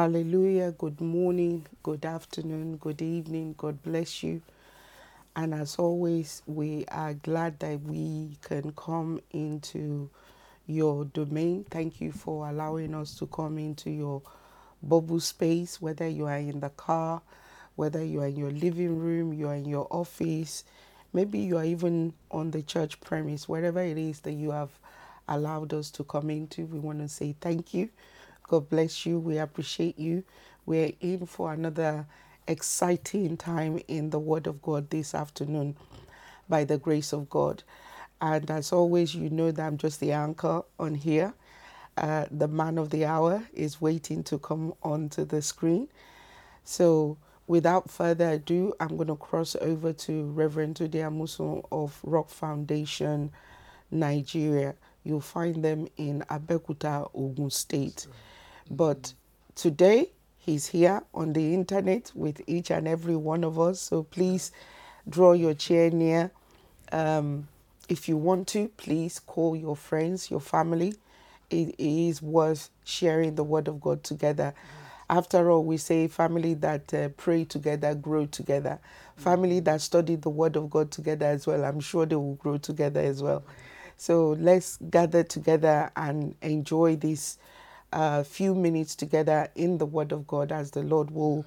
Hallelujah. Good morning, good afternoon, good evening. God bless you. And as always, we are glad that we can come into your domain. Thank you for allowing us to come into your bubble space, whether you are in the car, whether you are in your living room, you are in your office, maybe you are even on the church premise, wherever it is that you have allowed us to come into. We want to say thank you. God bless you. We appreciate you. We're in for another exciting time in the Word of God this afternoon by the grace of God. And as always, you know that I'm just the anchor on here. Uh, the man of the hour is waiting to come onto the screen. So, without further ado, I'm going to cross over to Reverend Tunde Amusun of Rock Foundation, Nigeria. You'll find them in Abeokuta, Ogun State. But today, he's here on the internet with each and every one of us. So please draw your chair near. Um, if you want to, please call your friends, your family. It is worth sharing the word of God together. After all, we say family that uh, pray together, grow together. Family that study the word of God together as well. I'm sure they will grow together as well. So let's gather together and enjoy this uh, few minutes together in the Word of God as the Lord will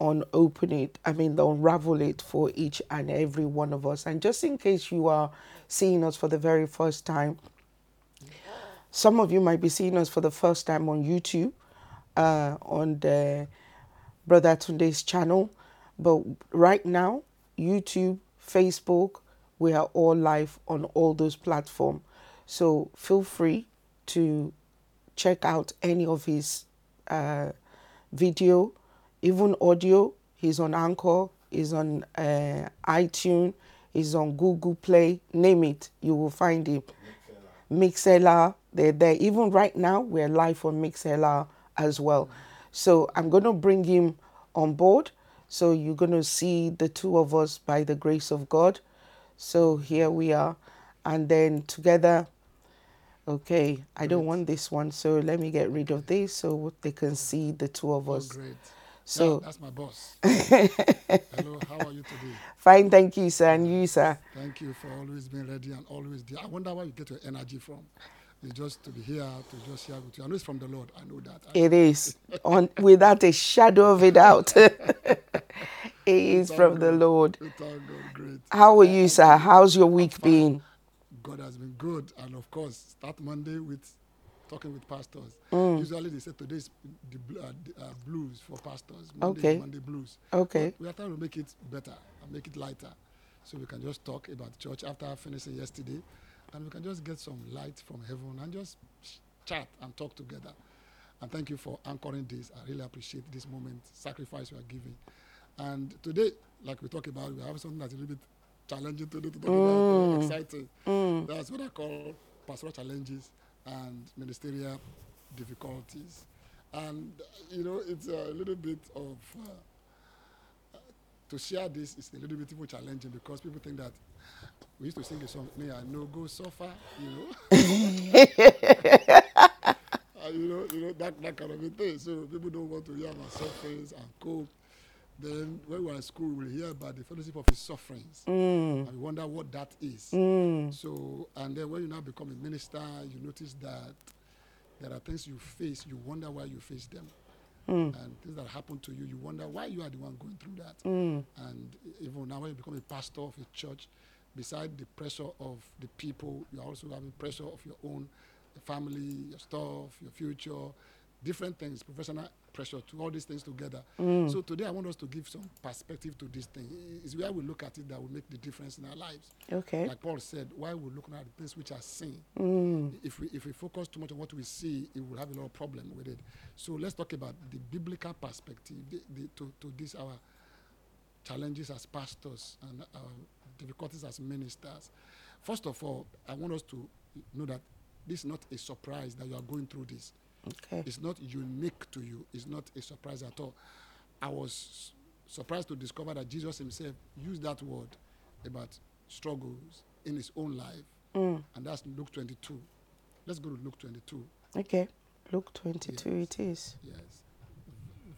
unopen it, I mean, unravel it for each and every one of us. And just in case you are seeing us for the very first time, some of you might be seeing us for the first time on YouTube, uh, on the Brother Tunde's channel. But right now, YouTube, Facebook, we are all live on all those platforms. So feel free to check out any of his uh, video, even audio. He's on Anchor, he's on uh, iTunes, he's on Google Play, name it, you will find him. Mixlr, they're there. Even right now, we're live on Mixlr as well. So I'm going to bring him on board. So you're going to see the two of us by the grace of God. So here we are. And then together, okay, I don't want this one. So let me get rid of this so they can see the two of Oh, us. great. So- Yeah, that's my boss. Hello, how are you today? Fine, thank you, sir. And you, sir. Thank you for always being ready and always there. I wonder where you get your energy from. It's just to be here, to just share with you. I know it's from the Lord. I know that. I- It is on without a shadow of a doubt. it is Thank from the Lord. We Thank God, great. How are you, sir? How's your week been? God has been good. And of course, start Monday with talking with pastors. Mm. Usually they say today's the, uh, the, uh, blues for pastors. Monday Okay. Monday blues. Okay. But we are trying to make it better and make it lighter. So we can just talk about church after finishing yesterday. And we can just get some light from heaven and just chat and talk together. And thank you for anchoring this. I really appreciate this moment, sacrifice you are giving. And today, like we talk about, we have something that's a little bit challenging to talk about, exciting. That's what I call pastoral challenges and ministerial difficulties. And, you know, it's a little bit of, uh, to share this is a little bit more challenging because people think that we used to sing a song, me I know go suffer, you know. Uh, you know, you know that, that kind of a thing. So people don't want to hear about sufferings and cope. Then when we are in school, we'll hear about the fellowship of his sufferings, mm. and we wonder what that is. Mm. So, and then when you now become a minister, you notice that there are things you face. You wonder why you face them, mm. and things that happen to you. You wonder why you are the one going through that. And even now, when you become a pastor of a church, beside the pressure of the people, you are also having pressure of your own family, your stuff, your future, different things, professional pressure to all these things together. Mm. So today I want us to give some perspective to this thing. It's where we look at it that will make the difference in our lives. Okay. Like Paul said, why we're looking at the things which are seen. Mm. If we if we focus too much on what we see, it will have a lot of problem with it. So let's talk about the biblical perspective the, the, to, to this our challenges as pastors and our difficulties as ministers. First of all, I want us to know that this is not a surprise that you are going through this. Okay. It's not unique to you. It's not a surprise at all. I was surprised to discover that Jesus himself used that word about struggles in his own life. And that's Luke 22. Let's go to Luke 22. Okay. Luke 22 Yes. it is. Yes.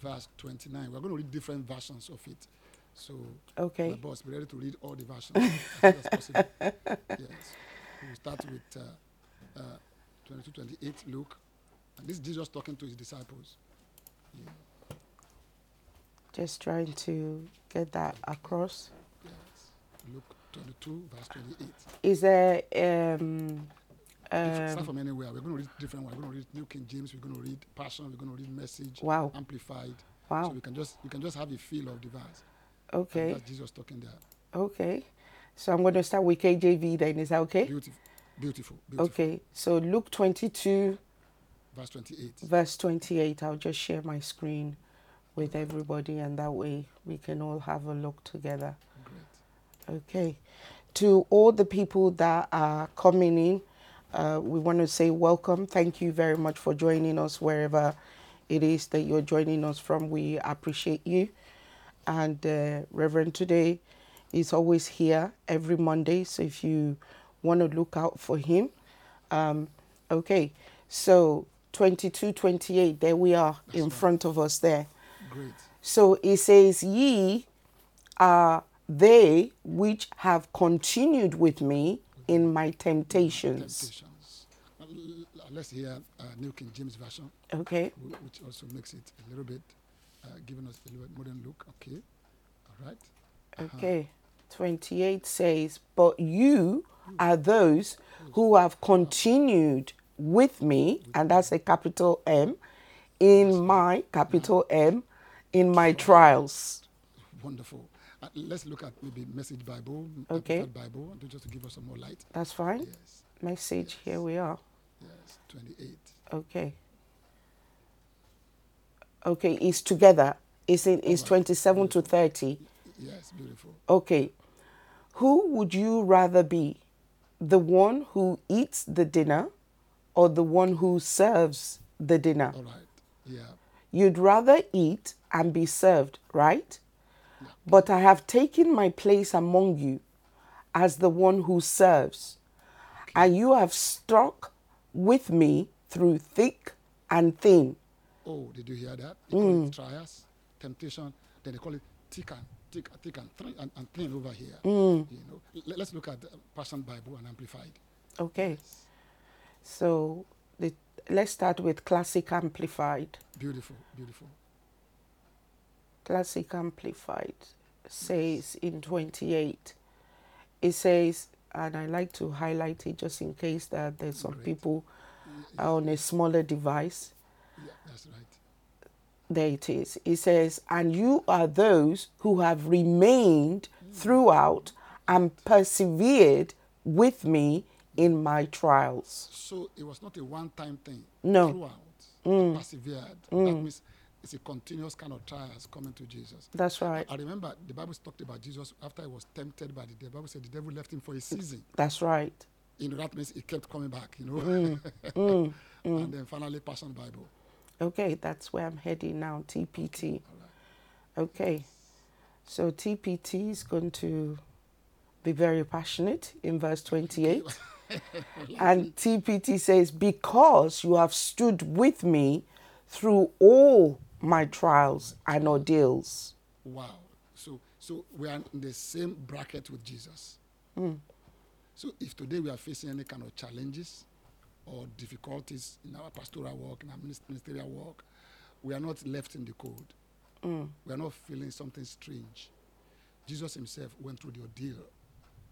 Verse 29. We're going to read different versions of it. So, my Okay. boss, be ready to read all the versions as as possible. yes. We'll start with uh, uh, 22, 28, Luke. And this is Jesus talking to his disciples. Yeah. Just trying to get that across. Yes. Luke 22, verse 28. Is there um If- start um from anywhere. We're going to read different. Ones. We're going to read New King James. We're going to read Passion. We're going to read Message. wow Amplified. Wow. So we can just you can just have a feel of the verse. Okay That's Jesus talking there. okay so i'm going to start with kjv then is that okay Beautiful, beautiful, beautiful. okay so luke 22 Verse 28. verse 28 i'll just share my screen with everybody and that way we can all have a look together. Great. okay. To all the people that are coming in uh, we want to say welcome. Thank you very much for joining us wherever it is that you're joining us from. We appreciate you. And uh, reverend today is always here every monday so if you want to look out for him um, okay. So 22 28 there we are in right. front of us there Great. so it says, Ye are they which have continued with me in my temptations. Temptations. Let's hear uh, New King James Version, Okay. which also makes it a little bit, uh, giving us a little bit modern look. Okay. All right. Uh-huh. Okay. 28 says, But you are those who have continued with me, and that's a capital M, in my capital M, in my trials. Wonderful. Uh, let's look at maybe Message Bible, Okay. Bible, just to give us some more light. That's fine. Yes. Message, here we are. Yes. 28. Okay. Okay, it's together. It's in it's Alright, 27 to 30. Yes. Beautiful. Okay. Who would you rather be? The one who eats the dinner or the one who serves the dinner? All right. Yeah. You'd rather eat and be served, right? But I have taken my place among you as the one who serves. And you have stuck with me through thick and thin. Oh, did you hear that? They call it mm. trials, temptation. Then they call it thick and thick, thick and thin and, and thin over here. Mm. You know, L- let's look at the Passion Bible and Amplified. Okay. So the, let's start with Classic Amplified. Beautiful, beautiful. Classic Amplified says in 28, it says, and I like to highlight it just in case that there's some Great. people on a smaller device. Yeah, that's right. There it is. It says, and you are those who have remained mm. throughout and persevered with me in my trials. So it was not a one-time thing. No. Throughout, mm. persevered. That mm. means it's a continuous kind of trials coming to Jesus. That's right. I remember the Bible talked about Jesus after he was tempted by the devil. The Bible said the devil left him for a season. That's right. You know, that means he kept coming back, you know. Mm. and then finally, Passion Bible. Okay, that's where I'm heading now, TPT. Right. Okay, so TPT is going to be very passionate in verse 28. and TPT says, Because you have stood with me through all my trials and ordeals. Wow. So so we are in the same bracket with Jesus. Hmm. So if today we are facing any kind of challenges or difficulties in our pastoral work, in our ministerial work, we are not left in the cold. Hmm. We are not feeling something strange. Jesus himself went through the ordeal.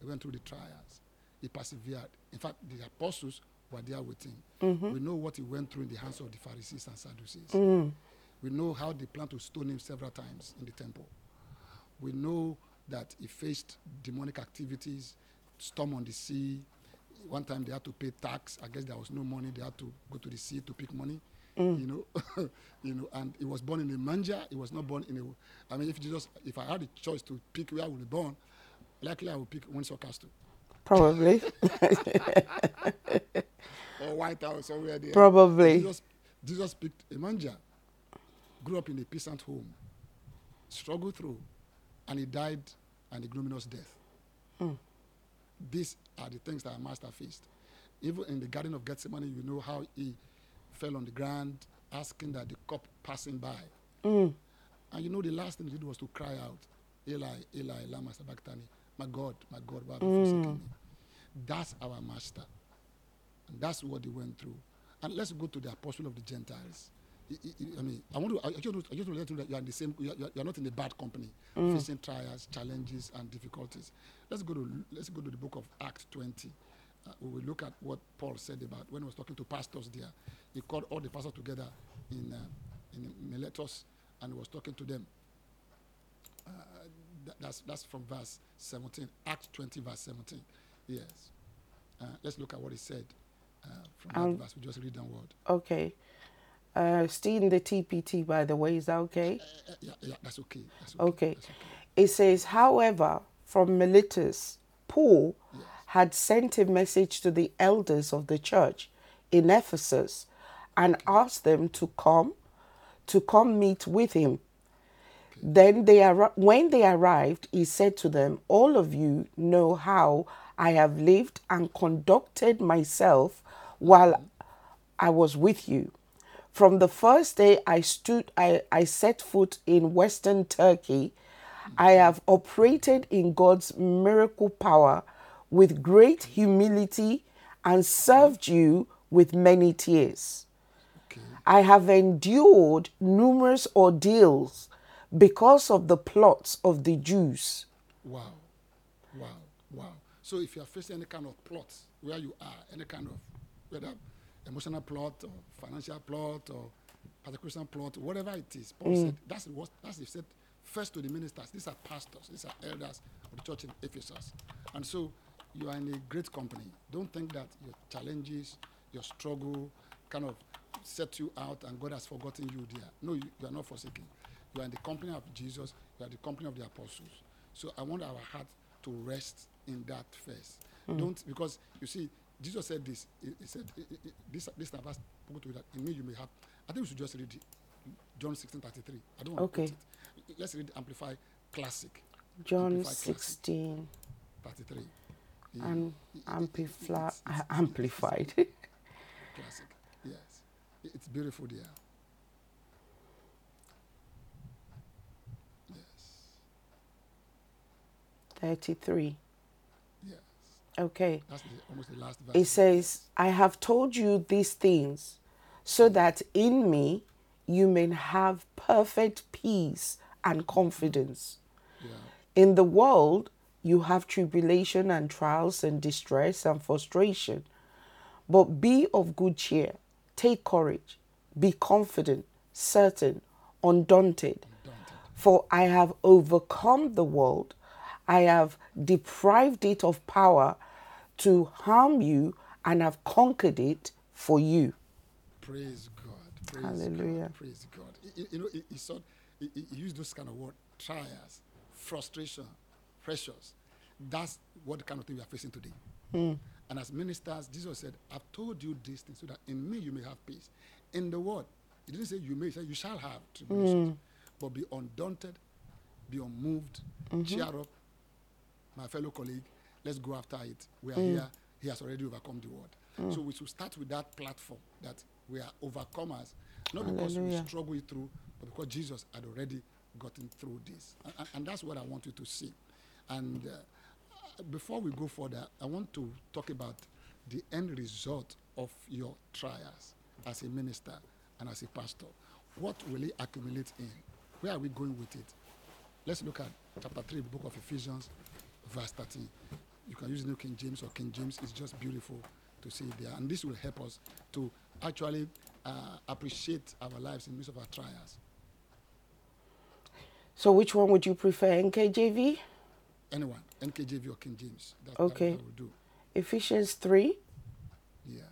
He went through the trials. He persevered. In fact, the apostles were there with him. Mm-hmm. We know what he went through in the hands of the Pharisees and Sadducees. Mm. We know how they planned to stone him several times in the temple. We know that he faced demonic activities, storm on the sea. One time they had to pay tax. I guess there was no money. They had to go to the sea to pick money. Mm. You know, you know, and he was born in a manger. He was not born in a. I mean, if Jesus, if I had a choice to pick where I would be born, likely I would pick Windsor Castle Probably. or White House somewhere there. Probably. Jesus, Jesus picked a manger, grew up in a peasant home, struggled through, and he died an ignominious death. These are the things that our master faced. Even in the Garden of Gethsemane, you know how he fell on the ground, asking that the cup passing by. Mm. And you know, the last thing he did was to cry out, Eli, Eli, Lama Sabachthani, my God, my God, why have you forsaken me? That's our master. And that's what he went through. And let's go to the apostle of the Gentiles. I- I- I mean, I want to. I just, want to- I just want to let you know that you are in the same. You are, you are not in a bad company, facing trials, challenges, and difficulties. Let's go to. Let's go to the book of Acts 20. Uh, we will look at what Paul said about when he was talking to pastors there. He called all the pastors together in uh, in Miletus, and he was talking to them. Uh, that, that's that's from verse 17. Acts 20, verse 17. Yes. Uh, let's look at what he said uh, from that Um, verse. We just read that word. Okay. Uh, still in the TPT, by the way, is that okay? Uh, yeah, yeah, that's okay. That's okay. Okay. That's okay. It says, however, from Miletus, Paul Yes. had sent a message to the elders of the church in Ephesus and asked them to come, to come meet with him. Then they arri- when they arrived, he said to them, All of you know how I have lived and conducted myself while I was with you. From the first day I stood, I, I set foot in Western Turkey, I have operated in God's miracle power with great humility and served you with many tears. Okay. I have endured numerous ordeals because of the plots of the Jews. Wow. Wow. Wow. So if you are facing any kind of plot where you are, any kind of whether emotional plot or financial plot or persecution plot, whatever it is, Paul mm. said that's what that's he said first to the ministers. These are pastors, these are elders of the church in Ephesus. And so you are in a great company. Don't think that your challenges, your struggle kind of set you out and God has forgotten you there. No, you, you are not forsaken. You are in the company of Jesus, you are the company of the apostles. So I want our heart to rest in that first. Don't because you see, Jesus said this. He, he said he- he- he- this this spoken to you that in me you may have. I think we should just read it. John 16, 33. I don't want Okay. to quote it. Let's read Amplify Classic. John Amplified Classic, 16 33. And amplify, it's- it's- amplified. Classic. Yes. It's beautiful there. Yes. 33. Okay. That's the, almost the last verse. It says, I have told you these things so that in me you may have perfect peace and confidence. yeah. In the world, you have tribulation and trials and distress and frustration. But be of good cheer, take courage, be confident, certain, undaunted. Daunted. For I have overcome the world, I have deprived it of power to harm you, and have conquered it for you. Praise God. Praise Hallelujah. God. Praise God. You- You, know, he, he, he, he- used those kind of words trials, frustration, pressures. That's what kind of thing we are facing today. Hmm. And as ministers, Jesus said, I've told you these things so that in me you may have peace. In the word, he didn't say you may, he said you shall have tribulations. Hmm. But be undaunted, be unmoved, mm-hmm. cheer up, my fellow colleague, let's go after it. We are here. He has already overcome the world. So we should start with that platform that we are overcomers, not because we struggle it through, but because Jesus had already gotten through this. And, and- and that's what I want you to see. And uh, before we go further, I want to talk about the end result of your trials as a minister and as a pastor. What will it accumulate in? Where are we going with it? Let's look at chapter 3, book of Ephesians, verse 13. You can use New King James or King James. It's just beautiful to see it there. And this will help us to actually uh, appreciate our lives in the midst of our trials. So, which one would you prefer, NKJV? Anyone, NKJV or King James. That, Okay. That, that will do. Ephesians 3, Yeah.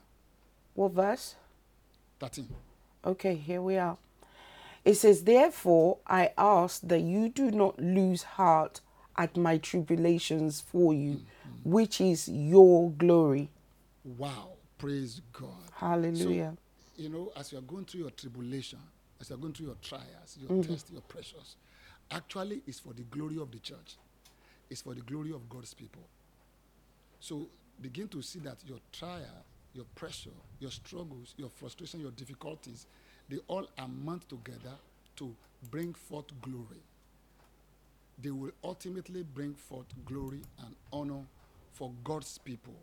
what verse? 13. Okay, here we are. It says, Therefore, I ask that you do not lose heart at my tribulations for you, mm, mm. which is your glory. Wow. Praise God. Hallelujah. So, you know, as you are going through your tribulation, as you are going through your trials, your mm-hmm. tests, your pressures, actually it's for the glory of the church. It's for the glory of God's people. So begin to see that your trial your pressure, your struggles, your frustration, your difficulties, they all amount together to bring forth glory. They will ultimately bring forth glory and honor for God's people.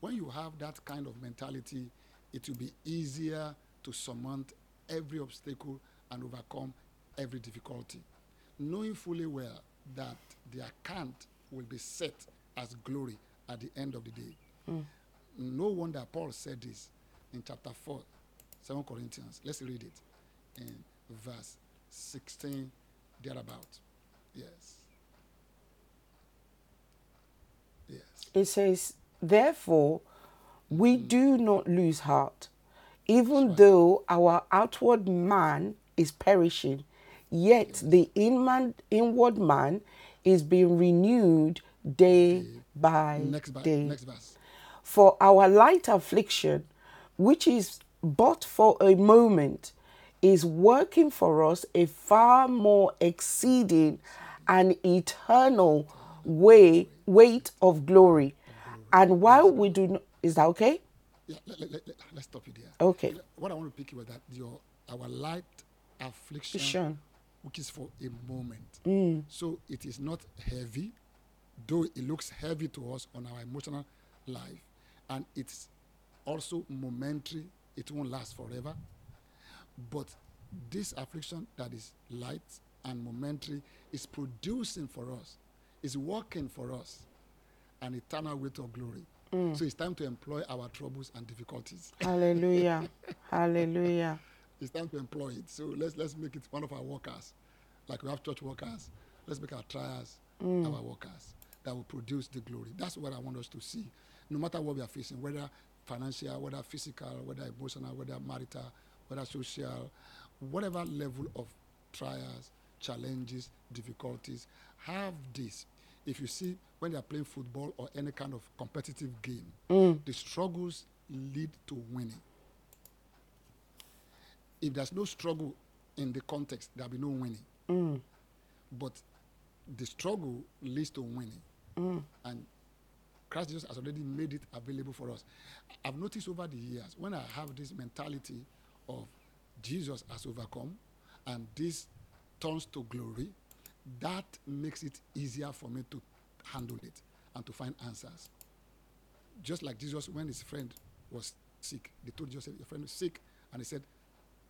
When you have that kind of mentality, it will be easier to surmount every obstacle and overcome every difficulty. Knowing fully well that the account will be set as glory at the end of the day. Hmm. No wonder Paul said this in chapter 4, 2 Corinthians. Let's read it in verse 16, thereabout. Yes. Yes. It says, Therefore, we mm. do not lose heart, even though our outward man is perishing, yet the inman, inward man is being renewed day by Next, day. next. For our light affliction, which is but for a moment, is working for us a far more exceeding and eternal way, weight of glory. And while we do not, is that okay? Yeah, let, let, let, us stop it there. Okay. What I want to pick was that your our light affliction, Affliction. which is for a moment. Mm. So it is not heavy, though it looks heavy to us on our emotional life, and it's also momentary. It won't last forever. But this affliction that is light and momentary is producing for us, is working for us an eternal weight of glory. Mm. So it's time to employ our troubles and difficulties. Hallelujah. Hallelujah. It's time to employ it. So let's let's make it one of our workers. Like we have church workers. Let's make our trials mm. our workers that will produce the glory. That's what I want us to see. No matter what we are facing, whether financial, whether physical, whether emotional, whether marital, whether social, whatever level of trials, challenges, difficulties, have this. If you see when they are playing football or any kind of competitive game, mm. the struggles lead to winning if there's no struggle in the context, there'll be no winning. Mm. But the struggle leads to winning. Mm. And Christ Jesus has already made it available for us. I've noticed over the years when I have this mentality of Jesus has overcome and this turns to glory, that makes it easier for me to handle it and to find answers. Just like Jesus, when his friend was sick, they told Jesus, Your friend is sick. And he said,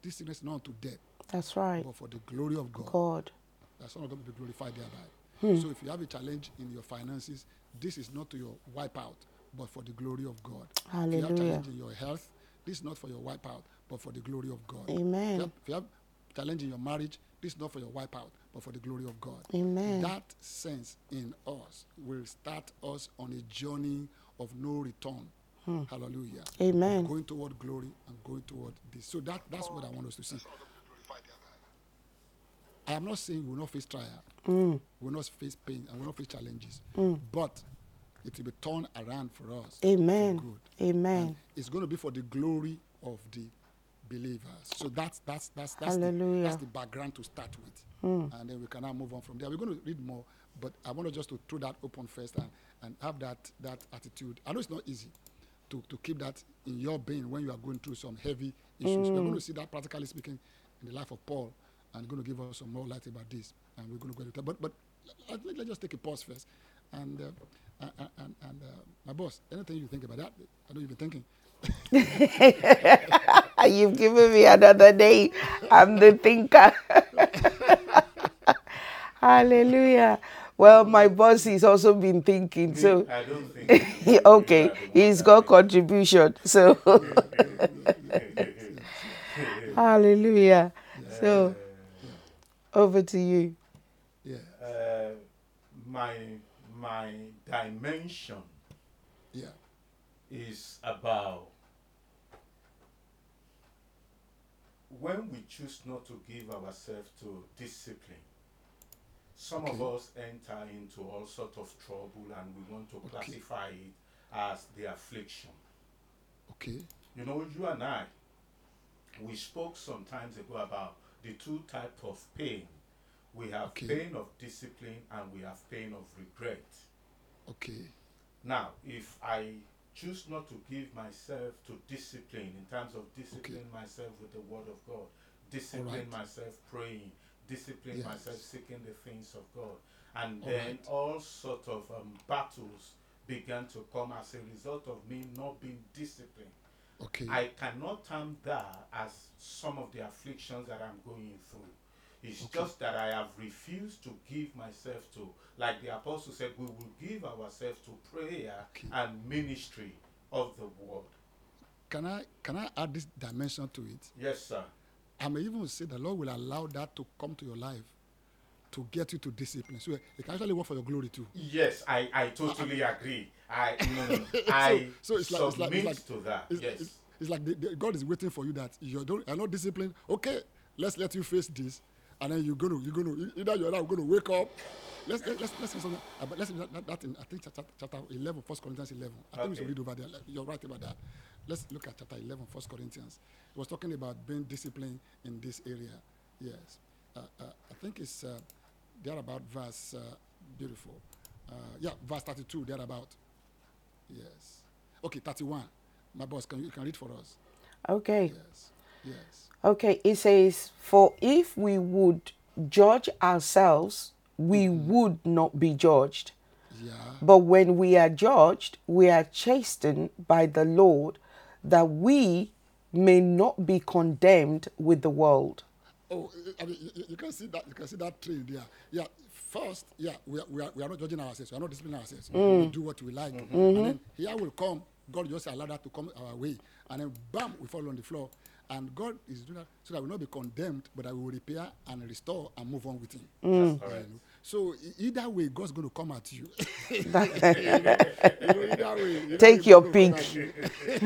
This sickness is not unto death, That's right. but for the glory of God. God. That Son of God will be glorified thereby. Hmm. So if you have a challenge in your finances, this is not to your wipeout, but for the glory of God. Hallelujah. If you have Hallelujah. challenge in your health, this is not for your wipeout, but for the glory of God. If you Amen. have, if you have challenge in your marriage, this is not for your wipeout, but for the glory of God. Amen. That sense in us will start us on a journey of no return. Hmm. Hallelujah. Amen. Going toward glory and going toward this. So that, that's what I want us to see. I am not saying we will not face trial, hmm. we will not face pain, and we will not face challenges. Hmm. But it will be turned around for us. Amen. Amen. And it's going to be for the glory of the believers. So that's that's that's that's the, that's the background to start with, and then we can now move on from there. We're going to read more, but I want to just to throw that open first and, and have that that attitude. I know it's not easy to, to keep that in your being when you are going through some heavy issues. We're going to see that practically speaking in the life of Paul, and going to give us some more light about this, and we're going to go into But but let, let, let's just take a pause first, and uh, and, and, and uh, my boss, anything you think about that? I know you've been thinking. You've given me another day. I'm the thinker. Hallelujah. Well, my boss has also been thinking. So, I don't think. okay, he's got contribution. So, hallelujah. So, over to you. Yeah, Uh, my my dimension yeah, is about when we choose not to give ourselves to discipline. Some of us enter into all sort of trouble, and we want to classify it as the affliction. okay, You know, you and I, we spoke some times ago about the two types of pain. We have Okay. pain of discipline and we have pain of regret. okay, Now, if I choose not to give myself to discipline in terms of discipline myself with the word of God, discipline Alright. myself praying, discipline Yes. myself seeking the things of God. And All then right. all sort of um, battles began to come as a result of me not being disciplined. Okay. I cannot term that as some of the afflictions that I'm going through. It's Okay. just that I have refused to give myself to, like the apostle said, we will give ourselves to prayer Okay. and ministry of the word. can I can I add this dimension to it? Yes, sir. I may even say the Lord will allow that to come to your life to get you to discipline. So it can actually work for your glory too. Yes, I, I totally ah. agree. I no, no. I so it's like- it's like- it's like- to that. It's, yes. it's, it's like the, the, God is waiting for you that you don't are not disciplined. Okay, let's let you face this, and then you're gonna you're gonna either you're not gonna wake up. Let's let's let's, let's say something about let's say that, that, that in I think chapter, chapter 11, 1 Corinthians 11. I think we should Okay. read over there. You're right about that. Let's look at chapter 11, 1 Corinthians. It was talking about being disciplined in this area. Yes, uh, uh, I think it's uh, there about verse uh, beautiful. Uh, yeah, verse 32 there about. Yes. Okay, 31. My boss, can you, you can read for us? Okay. Yes. Yes. Okay, it says, For if we would judge ourselves, we mm-hmm. would not be judged. Yeah. But when we are judged, we are chastened by the Lord, that we may not be condemned with the world. Oh, I mean, you, you can see that. You can see that tree there. Yeah. First, yeah, we are, we are, we are not judging ourselves. We are not disciplining ourselves. We mm. do what we like, mm-hmm. and then here will come. God just allowed that to come our way, and then bam, we fall on the floor. And God is doing that so that we will not be condemned, but that we will repair and restore and move on with Him. Mm. That's correct. You know? So either way, God's going to come at you. you know, either way, either Take way, your God's gonna come pick. you.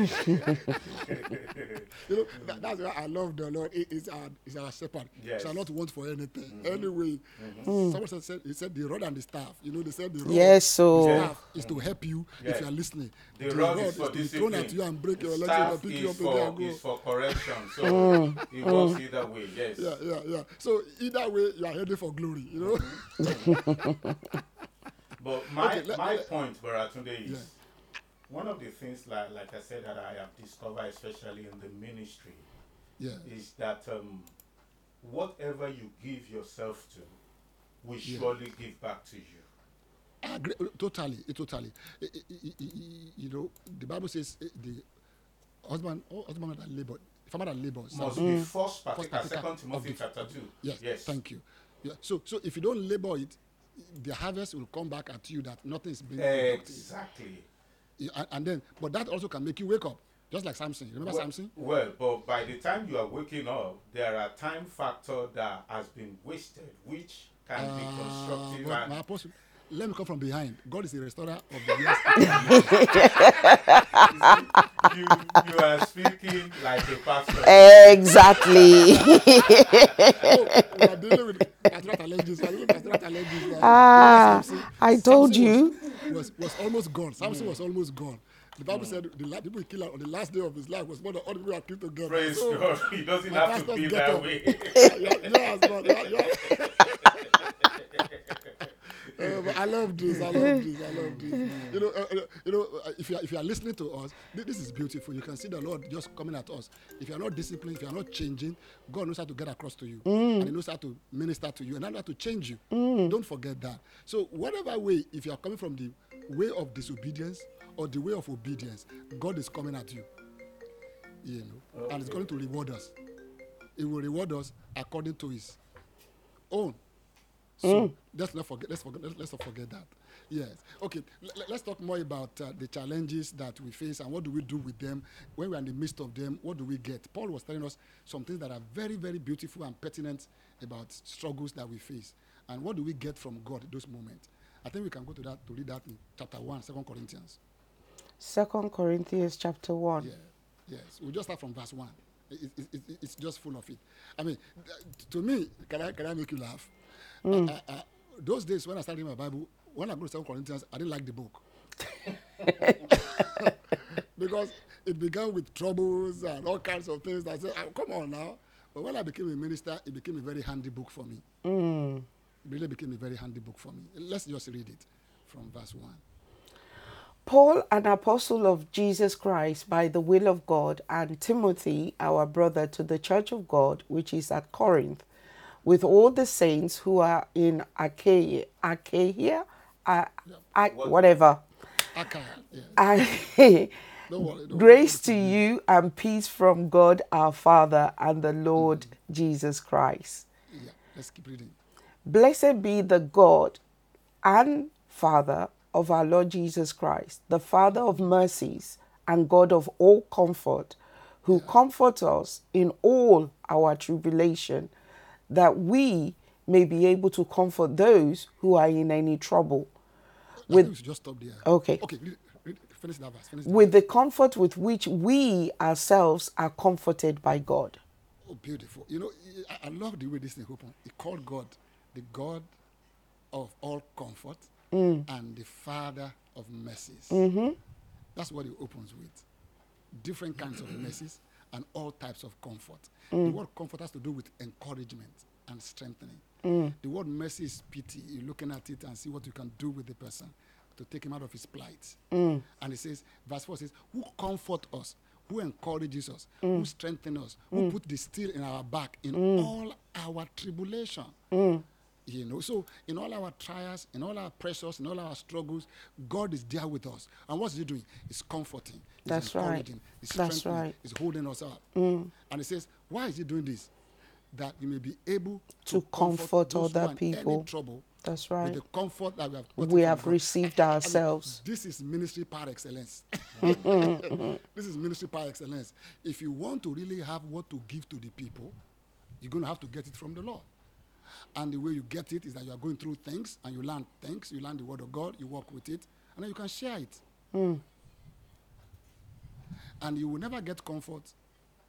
you know, that, that's why I love the Lord. He is our, he's our shepherd. Yes. Shall not want for anything. Mm-hmm. Anyway, mm-hmm. Mm. someone said, said, he said the rod and the staff. You know, they said the rod, Yes, the so staff is to help you if you are listening. The rod is for discipline. at you and break your Staff and pick you is up for, and go. is for correction. So it works either way. Yes. Yeah, yeah, yeah. So either way, you are headed for glory. You know. But my Okay, let- my let- point, Baratunde, is Yeah. one of the things like like I said that I have discovered, especially in the ministry, yeah. is that um, whatever you give yourself to, will Yeah. surely give back to you. I agree, uh, totally, uh, totally. Uh, uh, uh, uh, You know, the Bible says uh, the husband, husband that labor, farmer that labors. Must be first partaker. partaker Second Timothy chapter two. Yes, Yes. thank you. Yeah. So, so if you don't labor it, the harvest will come back at you that nothing is being. Exactly. Yeah, And, and then, but that also can make you wake up, just like Samson. You Remember well, Samson? Well, but by the time you are waking up, there are time factor that has been wasted, which can be Uh, constructive but and let me come from behind. God is the restorer of the years. you, you are speaking like a pastor. exactly. we are dealing with pastoral challenges. We are dealing with pastoral challenges now. Ah, Samson- I told Samson you. Was, was, was almost gone. Samson was almost gone. The Bible said the la- people he killed on the last day of his life was more than all the people he killed together. Praise So, God. He doesn't have to be that up. way. yeah, yes, but yeah, yeah. Love this. I love this. I love this. You know, uh, uh, you know. Uh, if you are, if you are listening to us, thi- this is beautiful. You can see the Lord just coming at us. If you are not disciplined, if you are not changing, God knows how to get across to you, and He knows how to minister to you, and how to change you. Don't forget that. So, whatever way, if you are coming from the way of disobedience or the way of obedience, God is coming at you. You know, and it's going to reward us. He will reward us according to His own. So let's not forget. Let's forget. Let's, let's not forget that. Yes. Okay. L- let's talk more about uh, the challenges that we face and what do we do with them when we're in the midst of them. What do we get? Paul was telling us some things that are very, very beautiful and pertinent about struggles that we face, and what do we get from God in those moments. I think we can go to that to read that in chapter one, Second Corinthians. Second Corinthians chapter one. Yeah. Yes. We'll just start from verse one. It, it, it, it's just full of it. I mean, to me, can I can I make you laugh? Uh, uh, uh, those days when I started reading my Bible, when I go to Second Corinthians, I didn't like the book because it began with troubles and all kinds of things. I said, "Ah, "Come on now!" But when I became a minister, it became a very handy book for me. It really became a very handy book for me. Let's just read it from verse one. Paul, an apostle of Jesus Christ by the will of God, and Timothy, our brother, to the church of God which is at Corinth, with all the saints who are in Achaia, Achaia, A- A- whatever. Achaia, yeah. I- Don't worry. Don't Grace to you and peace from God our Father and the Lord mm-hmm. Jesus Christ. Yeah, let's keep reading. Blessed be the God and Father of our Lord Jesus Christ, the Father of mercies and God of all comfort, who comforts us in all our tribulation, that we may be able to comfort those who are in any trouble. With- think we should just stop there. Okay. Okay, finish that verse. Finish that With the comfort with which we ourselves are comforted by God. Oh, beautiful. You know, I, I love the way this thing opened. He called God the God of all comfort mm. and the Father of mercies. Mm-hmm. That's what he opens with. Different kinds of mercies and all types of comfort. The mm. word comfort has to do with encouragement and strengthening. Mm. The word mercy is pity. You're looking at it and see what you can do with the person to take him out of his plight. Mm. And it says, verse 4 says, Who comfort us, who encourages us, who strengthens us, who put the steel in our back in all our tribulation. You know, so in all our trials, in all our pressures, in all our struggles, God is there with us. And what's He doing? He's comforting, He's That's right. encouraging, He's That's strengthening, right. He's holding us up. Mm. And He says, Why is He doing this? That you may be able To comfort those who other people. trouble That's with right. the comfort that we have We have God. received ourselves. this is ministry par excellence. this is ministry par excellence. If you want to really have what to give to the people, you're going to have to get it from the Lord. And the way you get it is that you are going through things and you learn things, you learn the word of God, you work with it, and then you can share it. Hmm. And you will never get comfort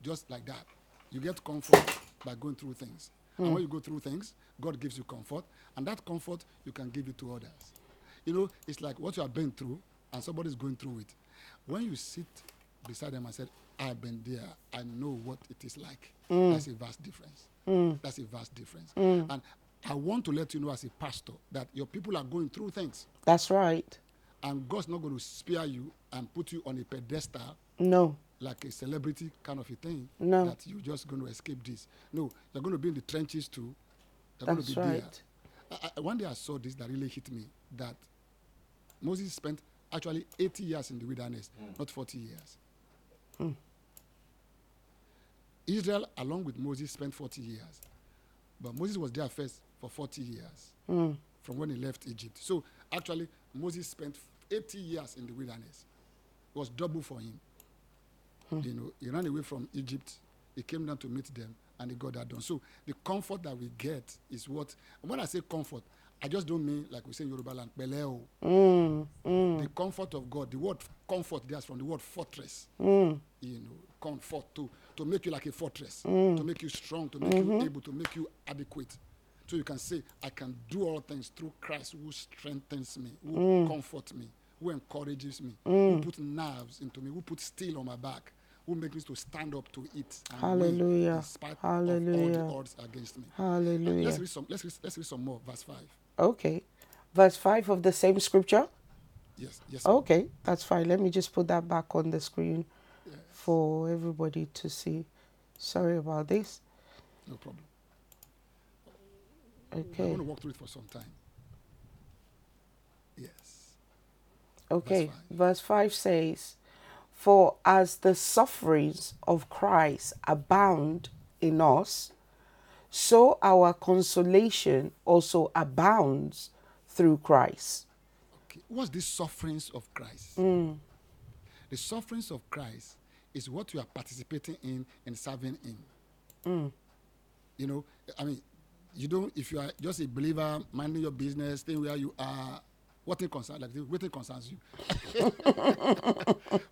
just like that. You get comfort by going through things. And hmm. when you go through things, God gives you comfort, and that comfort you can give it to others. You know, it's like what you have been through, and somebody's going through it. When you sit beside them and said, I've been there, I know what it is like. Hmm. That's a vast difference. Mm. That's a vast difference. Mm. And I want to let you know as a pastor that your people are going through things, That's right. and God's not going to spare you and put you on a pedestal No. like a celebrity kind of a thing No. that you're just going to escape this. No, you're going to be in the trenches too. You're going That's to be right. there. I, I, one day I saw this that really hit me that Moses spent actually 80 years in the wilderness, mm. not 40 years. Israel, along with Moses, spent 40 years. But Moses was there first for 40 years hmm. from when he left Egypt. So actually, Moses spent 80 years in the wilderness. It was double for him. Hmm. You know, he ran away from Egypt. He came down to meet them, and he got that done. So the comfort that we get is what. When I say comfort, I just don't mean like we say in Yoruba land, "Pẹ̀lẹ́ o." Hmm, the comfort of God. The word comfort there's from the word fortress. You know, comfort to to make you like a fortress, to make you strong, to make you mm-hmm. able, to make you adequate. So you can say, I can do all things through Christ who strengthens me, who mm. comforts me, who encourages me, who mm. puts nerves into me, who puts steel on my back, who makes me to stand up to it. And Hallelujah. In spite of all Hallelujah. the odds against me. Hallelujah. Let's read some. Let's read, let's read some more. Verse five. Okay. Verse 5 of the same scripture. Yes. Yes. Okay, that's fine. Let me just put that back on the screen for everybody to see. Sorry about this. No problem. Okay. I'm Okay. going to walk through it for some time. Yes. Okay. five. Verse 5 says, For as the sufferings of Christ abound in us, so our consolation also abounds through Christ. Okay. What's the sufferings of Christ? Mm. The sufferings of Christ is what you are participating in and serving in. Mm. You know, I mean, you don't, if you are just a believer, minding your business, staying where you are, what thing concerns, like, what thing concerns you?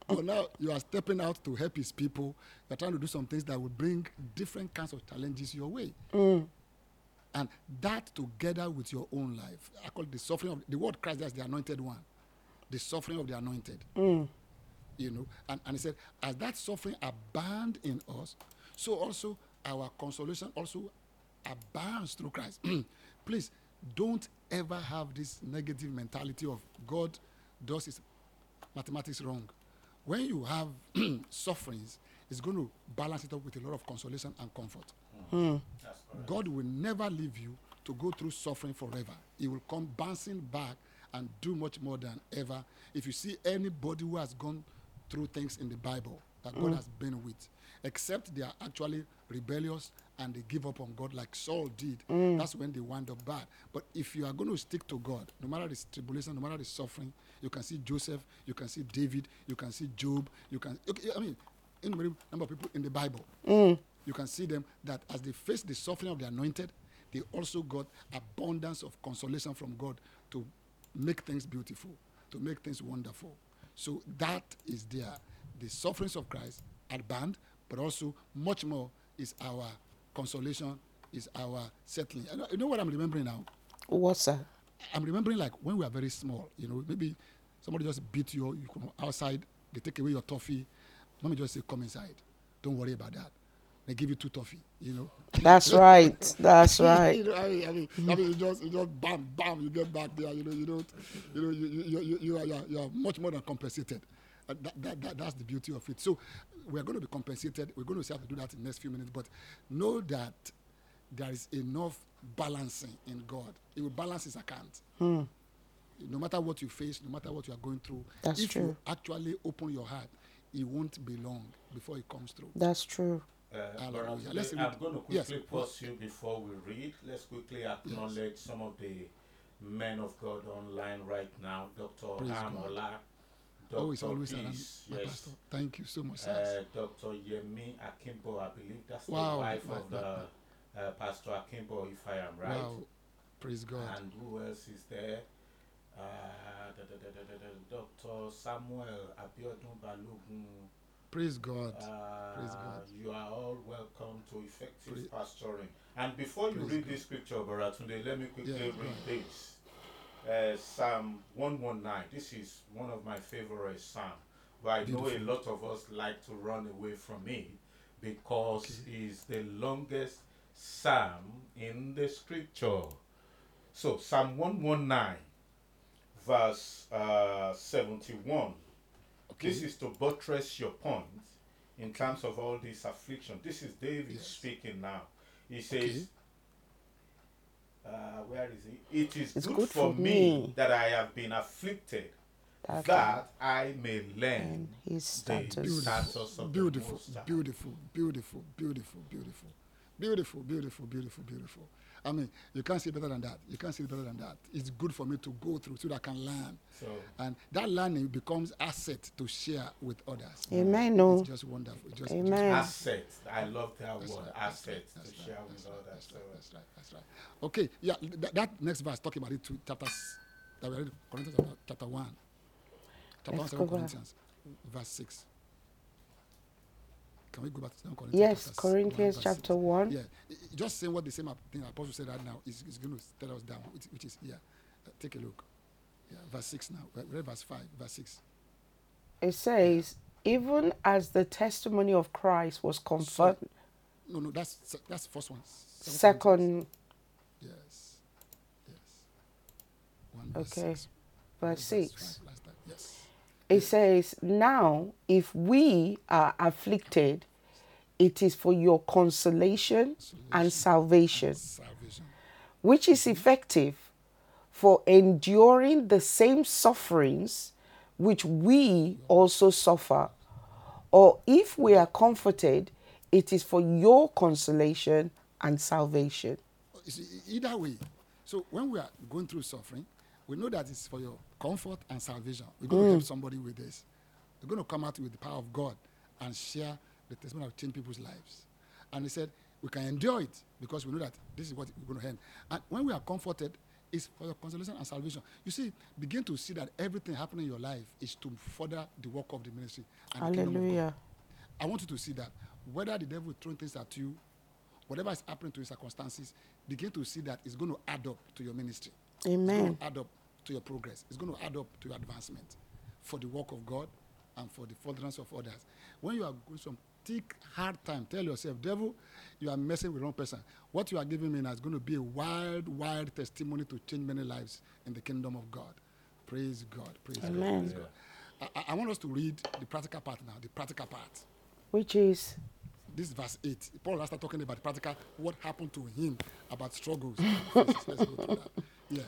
but now you are stepping out to help his people. You're trying to do some things that will bring different kinds of challenges your way. Mm. And that together with your own life, I call it the suffering of the word Christ, that's the anointed one. The suffering of the anointed. Mm. You know, and, and he said, as that suffering abound in us, so also our consolation also abounds through Christ. Please don't ever have this negative mentality of God does his mathematics wrong. When you have sufferings, it's going to balance it up with a lot of consolation and comfort. Hmm. That's correct. God will never leave you to go through suffering forever. He will come bouncing back and do much more than ever. If you see anybody who has gone through things in the Bible that God mm. has been with, except they are actually rebellious and they give up on God like Saul did, mm. that's when they wind up bad. But if you are going to stick to God, no matter the tribulation, no matter the suffering, you can see Joseph, you can see David, you can see Job, you can, I mean, innumerable number of people in the Bible mm. you can see them that as they face the suffering of the anointed, they also got abundance of consolation from God to make things beautiful, to make things wonderful. So that is there. The sufferings of Christ at band, but also much more is our consolation, is our settling. You know, you know what I'm remembering now? What's that? I'm remembering like when we were very small, you know, maybe somebody just beat you, you come outside, they take away your toffee. Mommy just say, come inside. Don't worry about that. They give you two toffee, you know. That's right. That's right. you know, I mean, I mean, I mean, you just, you just bam, bam, you get back there. You know, you don't, you know, you, you, you, you, are, you, are, you are much more than compensated. Uh, that, that, that, that's the beauty of it. So we are going to be compensated. We're going to have to do that in the next few minutes. But know that there is enough balancing in God. He will balance his account. No matter what you face, no matter what you are going through, That's if you actually open your heart, it won't be long before it comes through. That's true. Uh, Hallelujah. Let's I'm going to quickly well- pause you before we read. Let's quickly acknowledge some of the men of God online right now. Dr. Praise. Amola, Dr. Oh, it's always. Peace, My yes, pastor. Thank you so much, uh. Dr. Yemi Akimbo, I believe that's Wow, the wife wow, of the uh, Pastor Akimbo, if I am right. Wow. Praise God. And who else is there? Uh, da, da, da, Dr. Samuel Abiodun Balogun. Praise God. Uh, Praise God. You are all welcome to effective Praise- pastoring. And before you Praise read God. this scripture, Brother Tunde, let me quickly Yeah, read this. Uh, Psalm 119. This is one of my favorite psalms. But I know a lot of us like to run away from it because it's the longest psalm in the scripture. So, Psalm 119, verse uh, 71. Okay. This is to buttress your point in terms of all this affliction. This is David Yes. speaking now. He says, Okay. uh, where is he? It is good, good for for me me that I have been afflicted, That that I may learn and his the status. status of beautiful, the Most beautiful, beautiful, beautiful, beautiful, beautiful, beautiful, beautiful, beautiful. I mean, you can't see better than that. You can't see better than that. It's good for me to go through so that I can learn, So, and that learning becomes asset to share with others. Amen. No. It's oh. just wonderful. Just, Amen. asset. I love that That's word, right, asset, that's to right, share that's with right, others. That's So, right, that's right, that's right. Okay, yeah, th- that next verse talking about it two chapters that we read, Corinthians chapter, chapter 1. Chapter 1, Let's 7. Corinthians, verse 6. Can we go back to 7 Corinthians? Yes, one, Corinthians chapter 1. Yeah, just saying what the same thing Apostle said right now is, is going to tell us down, which, which is here. Uh, take a look. Yeah, verse 6 now. Read verse 5, verse 6. It says, even as the testimony of Christ was confirmed. No, no, that's that's the first one. Corinthians. Second, Yes. Yes. 1 verse okay, 6. verse Verse 6. five last time. Yes. It says, Now, if we are afflicted, it is for your consolation and salvation, Salvation. which is effective for enduring the same sufferings which we also suffer. Or if we are comforted, it is for your consolation and salvation. Either way. So when we are going through suffering, we know that it's for your comfort and salvation. We're going to hmm. help somebody with this. We're going to come out with the power of God and share the testimony of change people's lives. And he said, we can endure it because we know that this is what we're going to end. And when we are comforted, it's for your consolation and salvation. You see, begin to see that everything happening in your life is to further the work of the ministry. And the kingdom of God. Hallelujah. I want you to see that whether the devil is throwing things at you, whatever is happening to your circumstances, begin to see that it's going to add up to your ministry. It's Amen. going to add up to your progress. It's going to add up to your advancement for the work of God and for the furtherance of others. When you are going some thick, hard time, tell yourself, devil, you are messing with the wrong person. What you are giving me now is going to be a wild, wild testimony to change many lives in the kingdom of God. Praise God. Praise God. Amen. Praise God. I, I- I want us to read the practical part now, the practical part. Which is This is verse 8. Paul has started talking about the practical, what happened to him, about struggles. Let's go through that. Yes.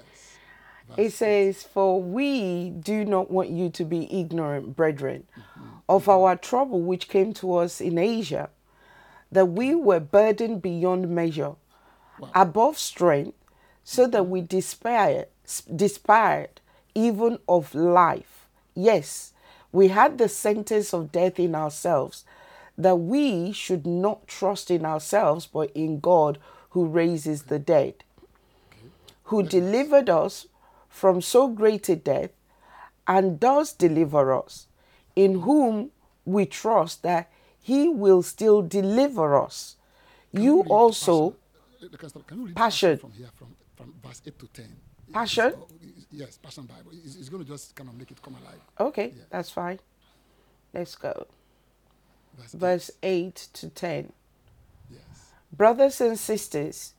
It says, For we do not want you to be ignorant, brethren, of our trouble which came to us in Asia, that we were burdened beyond measure, Wow. above strength, so that we despaired, despaired even of life. Yes, we had the sentence of death in ourselves, that we should not trust in ourselves, but in God who raises the dead who delivered us from so great a death and does deliver us, in whom we trust that he will still deliver us. You read also, Passion? Can. Can you Passion. from here, from, from verse 8 to 10? Passion? It's- oh, yes, Passion Bible. It's, it's going to just kind of make it come alive. okay, Yeah. that's fine. Let's go. Verse, eight. Verse 8 to 10. Yes. Brothers and sisters.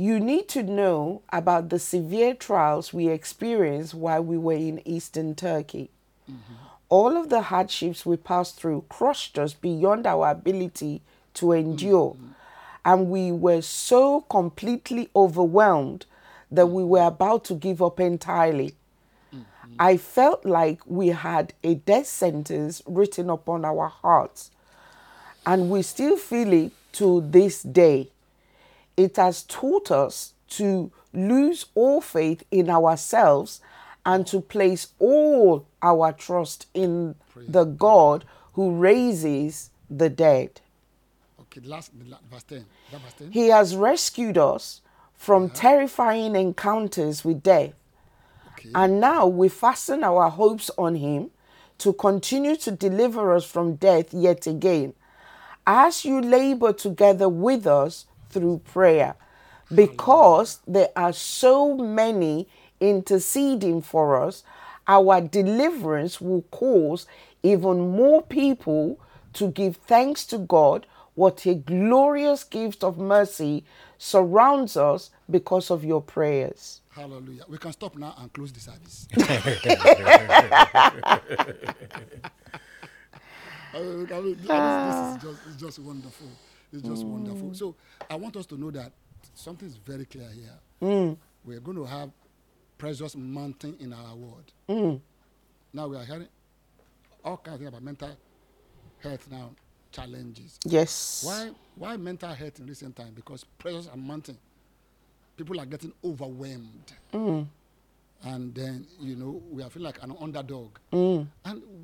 You need to know about the severe trials we experienced while we were in eastern Turkey. Mm-hmm. All of the hardships we passed through crushed us beyond our ability to endure. Mm-hmm. And we were so completely overwhelmed that we were mm-hmm. about to give up entirely. I felt like we had a death sentence written upon our hearts. And we still feel it to this day it has taught us to lose all faith in ourselves and to place all our trust in the God who raises the dead. Okay, the last, verse 10. Verse 10? He has rescued us from terrifying encounters with death. Okay. And now we fasten our hopes on him to continue to deliver us from death yet again. As you labor together with us through prayer, because there are so many interceding for us, our deliverance will cause even more people to give thanks to God. What a glorious gift of mercy surrounds us because of your prayers. Hallelujah. We can stop now and close the service. I mean, I mean, this, this is just, it's just wonderful. It's just mm. wonderful. So I want us to know that something is very clear here. Mm. We're going to have precious mountain in our world. Mm. Now we are hearing all kinds of things about mental health now, challenges. Yes. Why why mental health in recent time? Because pressures are mounting. People are getting overwhelmed. And then, you know, we are feeling like an underdog. And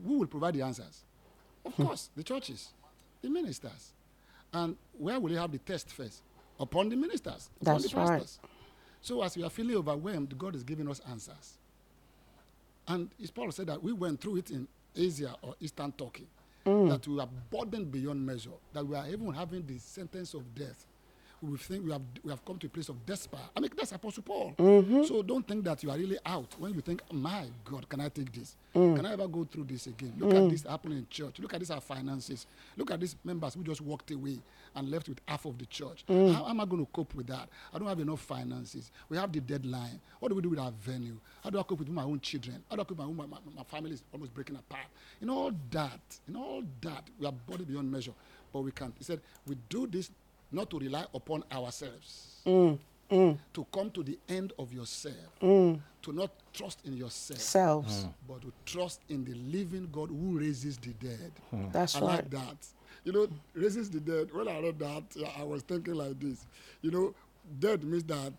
who will provide the answers? Of hmm. course, the churches, the ministers. And where will you have the test first? Upon the ministers, upon That's the right. pastors. So as we are feeling overwhelmed, God is giving us answers. And as Paul said that we went through it in Asia or Eastern Turkey, that we are burdened beyond measure, that we are even having the sentence of death. We think we have we have come to a place of despair. I mean, that's Apostle Paul. Mm-hmm. So don't think that you are really out when you think, my God, can I take this? Mm. Can I ever go through this again? Look mm. at this happening in church. Look at this our finances. Look at these members who just walked away and left with half of the church. Mm. How am I going to cope with that? I don't have enough finances. We have the deadline. What do we do with our venue? How do I cope with my own children? How do I cope with my own my, my, my family is almost breaking apart? In all that, in all that, we are body beyond measure. But we can't. He said, we do this not to rely upon ourselves. Mm, mm. To come to the end of yourself. Mm. To not trust in yourself. Selves. But to trust in the living God who raises the dead. That's I right. like that. You know, raises the dead. When I read that, I was thinking like this. You know, dead means that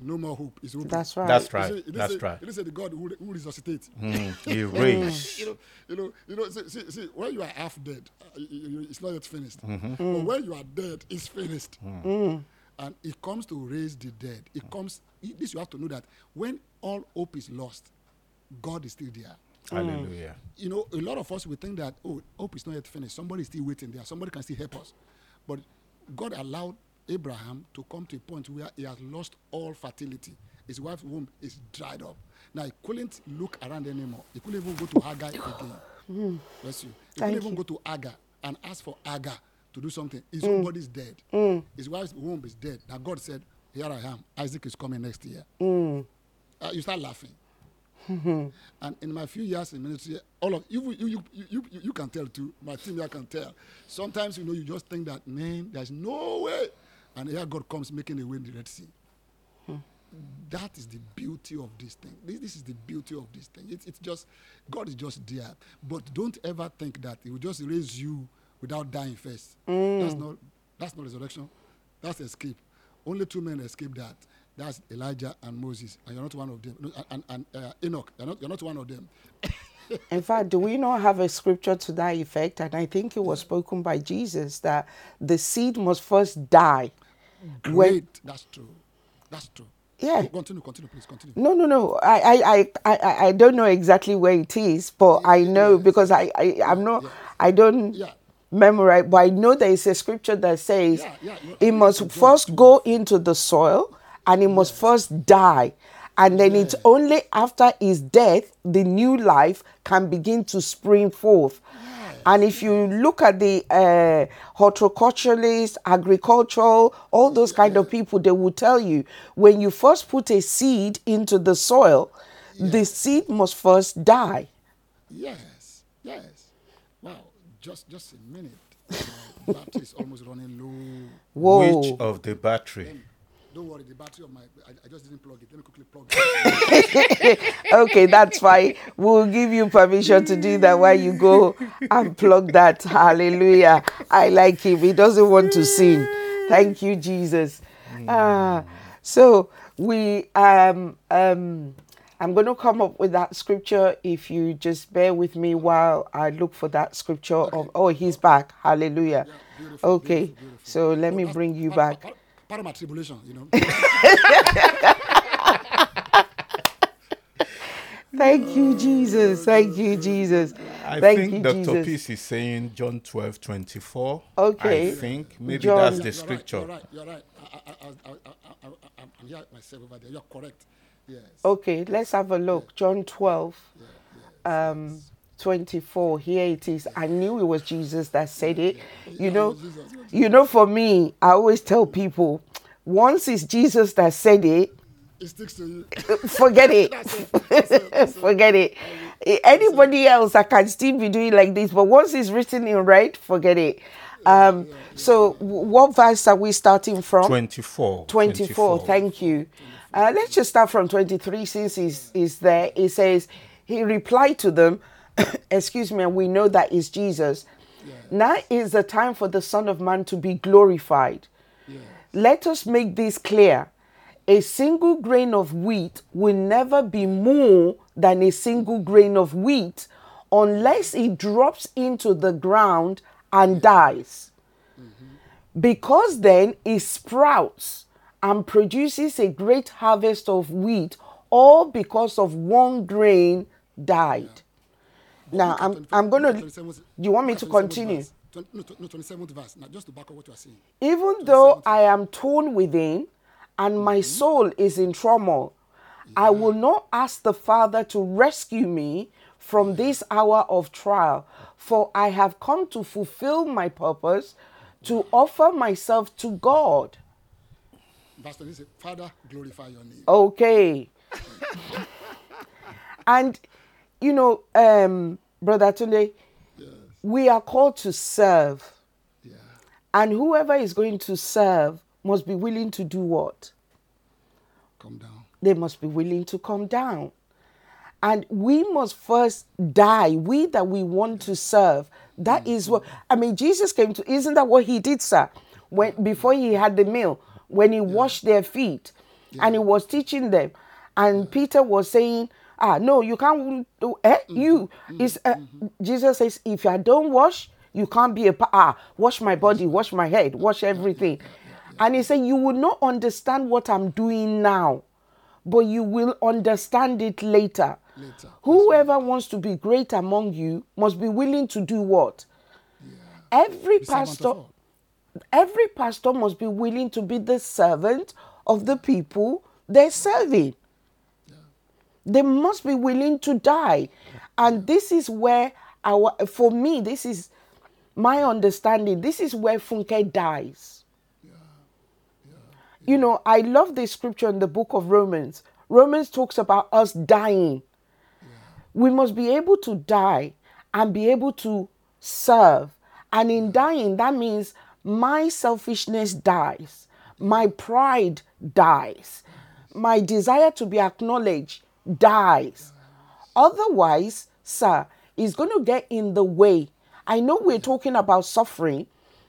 no more hope is hope. That's right. That's right. see, it didn't That's say, right. It didn't say the God who, who resuscitates. Mm, he raised. you know, you know, you know. See, see, see when you are half dead, uh, you, you, it's not yet finished. Mm-hmm. But when you are dead, it's finished. Mm. And it comes to raise the dead. It comes. it- This you have to know that when all hope is lost, God is still there. Hallelujah. You know, a lot of us we think that oh, hope is not yet finished. Somebody is still waiting there. Somebody can still help us. But God allowed Abraham to come to a point where he has lost all fertility. His wife's womb is dried up. Now he couldn't look around anymore. He couldn't even go to Hagar again. Bless you. He Thank couldn't even you. go to Hagar and ask for Hagar to do something. His own body is dead. His wife's womb is dead. Now God said, "Here I am. Isaac is coming next year." Uh, you start laughing. And in my few years in ministry, all of you, you, you, you, you, you can tell too. My team here can tell. Sometimes you know you just think that man, there's no way, and here God comes making a way in the Red Sea. That is the beauty of this thing. This, this is the beauty of this thing. It's, it's just God is just there. But don't ever think that He will just raise you without dying first. That's not that's not resurrection. That's escape. Only two men escaped that. That's Elijah and Moses, and you're not one of them. No, And, and uh, Enoch, you're not, you're not one of them. In fact, do we not have a scripture to that effect? And I think it was spoken by Jesus that the seed must first die. Great. That's true. That's true. Yeah. Continue, continue, please, continue. No, no, no. I, I, I, I, I don't know exactly where it is, but I know because I, I, I'm not. I don't Yeah. memorize, but I know there is a scripture that says Yeah, yeah, it must first 2. go into the soil and it must first die, and then it's only after his death the new life can begin to spring forth. And if you look at the uh, horticulturalists, agricultural, all those kind of people, they will tell you when you first put a seed into the soil, the seed must first die. Yes, yes. Wow, just just a minute. My battery is almost running low. Whoa. Which of the battery? Don't worry, the battery of my I, I just didn't plug it. Let me quickly plug it. okay, that's fine. We'll give you permission to do that while you go and plug that. Hallelujah. I like him. He doesn't want to sin. Thank you, Jesus. Ah, so we um um I'm going to come up with that scripture if you just bear with me while I look for that scripture of oh he's back. Hallelujah. beautiful, Okay. beautiful, beautiful. So let me bring you back. Part, part of my tribulation, you know. Thank you, Jesus. Thank you, Jesus. I Thank think you, Dr. Jesus. Peace is saying John 12, 24. Okay. I think maybe John- that's Yeah, the you're scripture. Right, you're right. You're right. I, I, I, I, I, I, I, I'm here myself over there. You're correct. Yes. Okay, let's have a look. John 12, um, 24. Here it is. I knew it was Jesus that said it. You know, you know, for me, I always tell people, once it's Jesus that said it, It sticks to you. forget it. That's it. That's it. That's it. forget it. Anybody else, I can still be doing like this, but once it's written in red, forget it. Um, so, w- what verse are we starting from? 24. 24, thank you. Uh, let's just start from 23 since he's, he's there. It says, He replied to them, Excuse me, and we know that is Jesus. Now is the time for the Son of Man to be glorified. Let us make this clear. A single grain of wheat will never be more than a single grain of wheat unless it drops into the ground and dies mm-hmm. because then it sprouts and produces a great harvest of wheat, all because of one grain died. Now, I'm, I'm going to. Do you want me to continue? verse. No, no, 27th verse. Now, just to back up what you are saying. Even though I am torn within and my mm-hmm. soul is in turmoil, I will not ask the Father to rescue me from this hour of trial, for I have come to fulfill my purpose to offer myself to God. 20 says, Father, glorify your name. Okay. and you know, um, Brother Tunde, Yes. we are called to serve. Yeah. And whoever is going to serve must be willing to do what? Come down. They must be willing to come down. And we must first die. We that we want to serve. That is what I mean. Jesus came to. Isn't that what he did, sir? When before he had the meal, when he washed their feet, and he was teaching them, and Peter was saying, "Ah, no, you can't do. Eh, you is uh, Jesus says, if you don't wash, you can't be a pa- ah. Wash my body, wash my head, wash everything." And he said, "You will not understand what I'm doing now." but you will understand it later. Later. Whoever wants to be great among you must be willing to do what? Every The servant of pastor every pastor must be willing to be the servant of the people they're serving. They must be willing to die. And this is where our for me, this is my understanding. This is where Funke dies. You know, I love this scripture in the book of Romans. Romans talks about us dying. we must be able to die and be able to serve. And in dying, that means my selfishness dies, my pride dies, my desire to be acknowledged dies. Otherwise, sir, it's going to get in the way. I know we're talking about suffering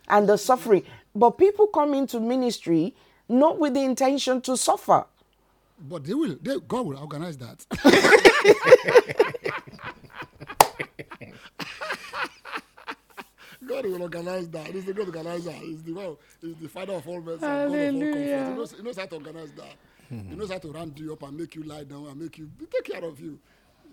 and the suffering, but people come into ministry not with the intention to suffer. But they will. They, God will organize that. God will organize that. He's the God organizer. He's the one. He's the Father of all mercy. and God of all comfort. He knows, he knows how to organize that. He knows how to round you up and make you lie down and make you take care of you.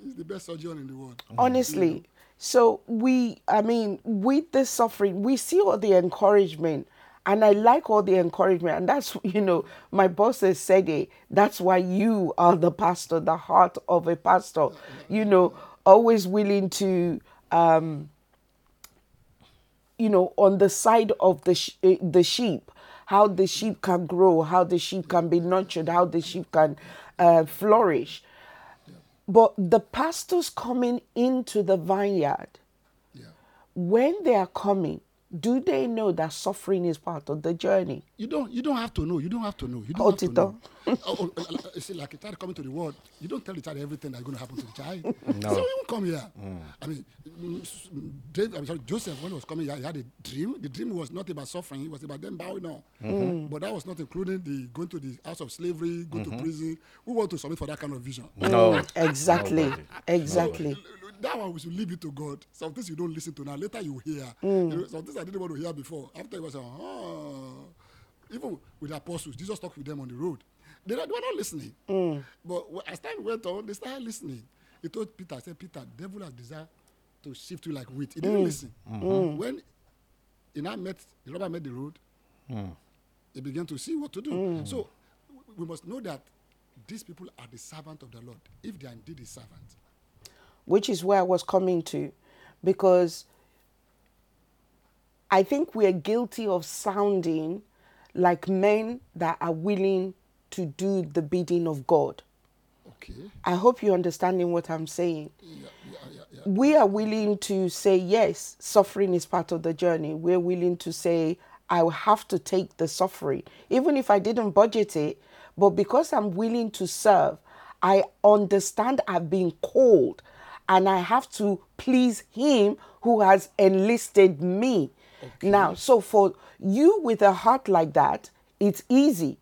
He's the best surgeon in the world. honestly so we i mean with the suffering we see all the encouragement and i like all the encouragement and that's you know my boss said it that's why you are the pastor the heart of a pastor you know always willing to um you know on the side of the sh- eh, the sheep how the sheep can grow how the sheep can be nurtured how the sheep can uh, flourish but the pastors coming into the vineyard, Yeah. when they are coming, do they know that suffering is part of the journey? You don't. You don't have to know. You don't have to know. You don't have to know. oh, oh, oh, you see, like a child coming to the world, you don't tell the child everything that's going to happen to the child. no. So you won't come here. I mean, mm, s- mm, Dave, I'm sorry, Joseph, when he was coming here, he had a dream. The dream was not about suffering; it was about them bowing down. But that was not including the going to the house of slavery, go to prison. We want to submit for that kind of vision. No. Exactly. Nobody. Exactly. That one we should leave it to God. Some things you don't listen to now. Later you hear. Mm. You know, some things I didn't want to hear before. After it was, oh. Even with the apostles, Jesus talked with them on the road. They, were- they were not listening. Mm. But as time went on, they started listening. He told Peter, said, Peter, devil has desire to shift you like wheat. He didn't mm. listen. Mm-hmm. When he now met, the robber met the road, he began to see what to do. So we must know that these people are the servant of the Lord, if they are indeed his servants. Which is where I was coming to. Because I think we are guilty of sounding like men that are willing to do the bidding of God. Okay. I hope you're understanding what I'm saying. Yeah, yeah, yeah, we are willing to say yes suffering is part of the journey we're willing to say i will have to take the suffering even if i didn't budget it but because i'm willing to serve i understand i've been called and i have to please him who has enlisted me now so for you with a heart like that it's easy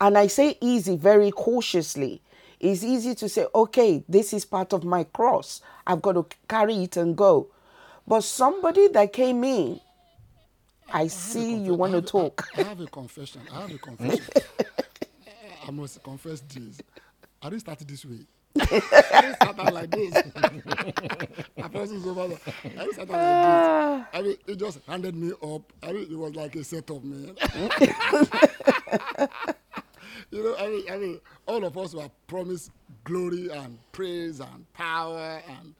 and I say easy very cautiously. It's easy to say, okay, this is part of my cross. I've got to carry it and go. But somebody that came in, I see you want to talk. I have a confession. I have a confession. I must confess this. I didn't start it this way. I start out like this. I first is over there. I start out like this. I mean, it just handed me up. I mean, it was like a setup, man. you know, I mean, I mean, all of us were promised glory and praise and power and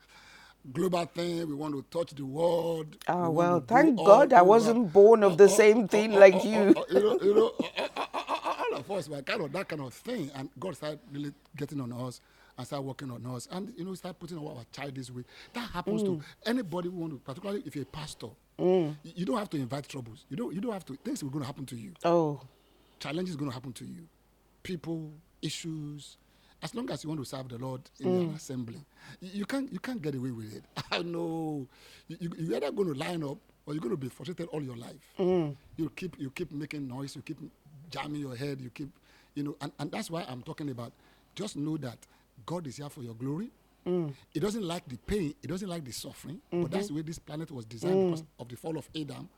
global thing. We want to touch the world. Ah, We well, thank God I wasn't born of the same thing like you. You know, you know, all of us were kind of that kind of thing, and God started really getting on us and start working on us, and you know, start putting our child this way. That happens to mm. anybody who want to, particularly if you're a pastor. Mm. You, you don't have to invite troubles. You don't. You don't have to. Things are going to happen to you. Oh, Challenges are going to happen to you. People, issues. As long as you want to serve the Lord in the mm. assembly, you, you can't. You can't get away with it. I know. You, you, you're either going to line up or you're going to be frustrated all your life. You keep. You keep making noise. You keep jamming your head. You keep. You know, and, and that's why I'm talking about. Just know that God is here for your glory. Mm. It doesn't like the pain. It doesn't like the suffering. But mm-hmm. that's the way this planet was designed because mm. of the fall of Adam.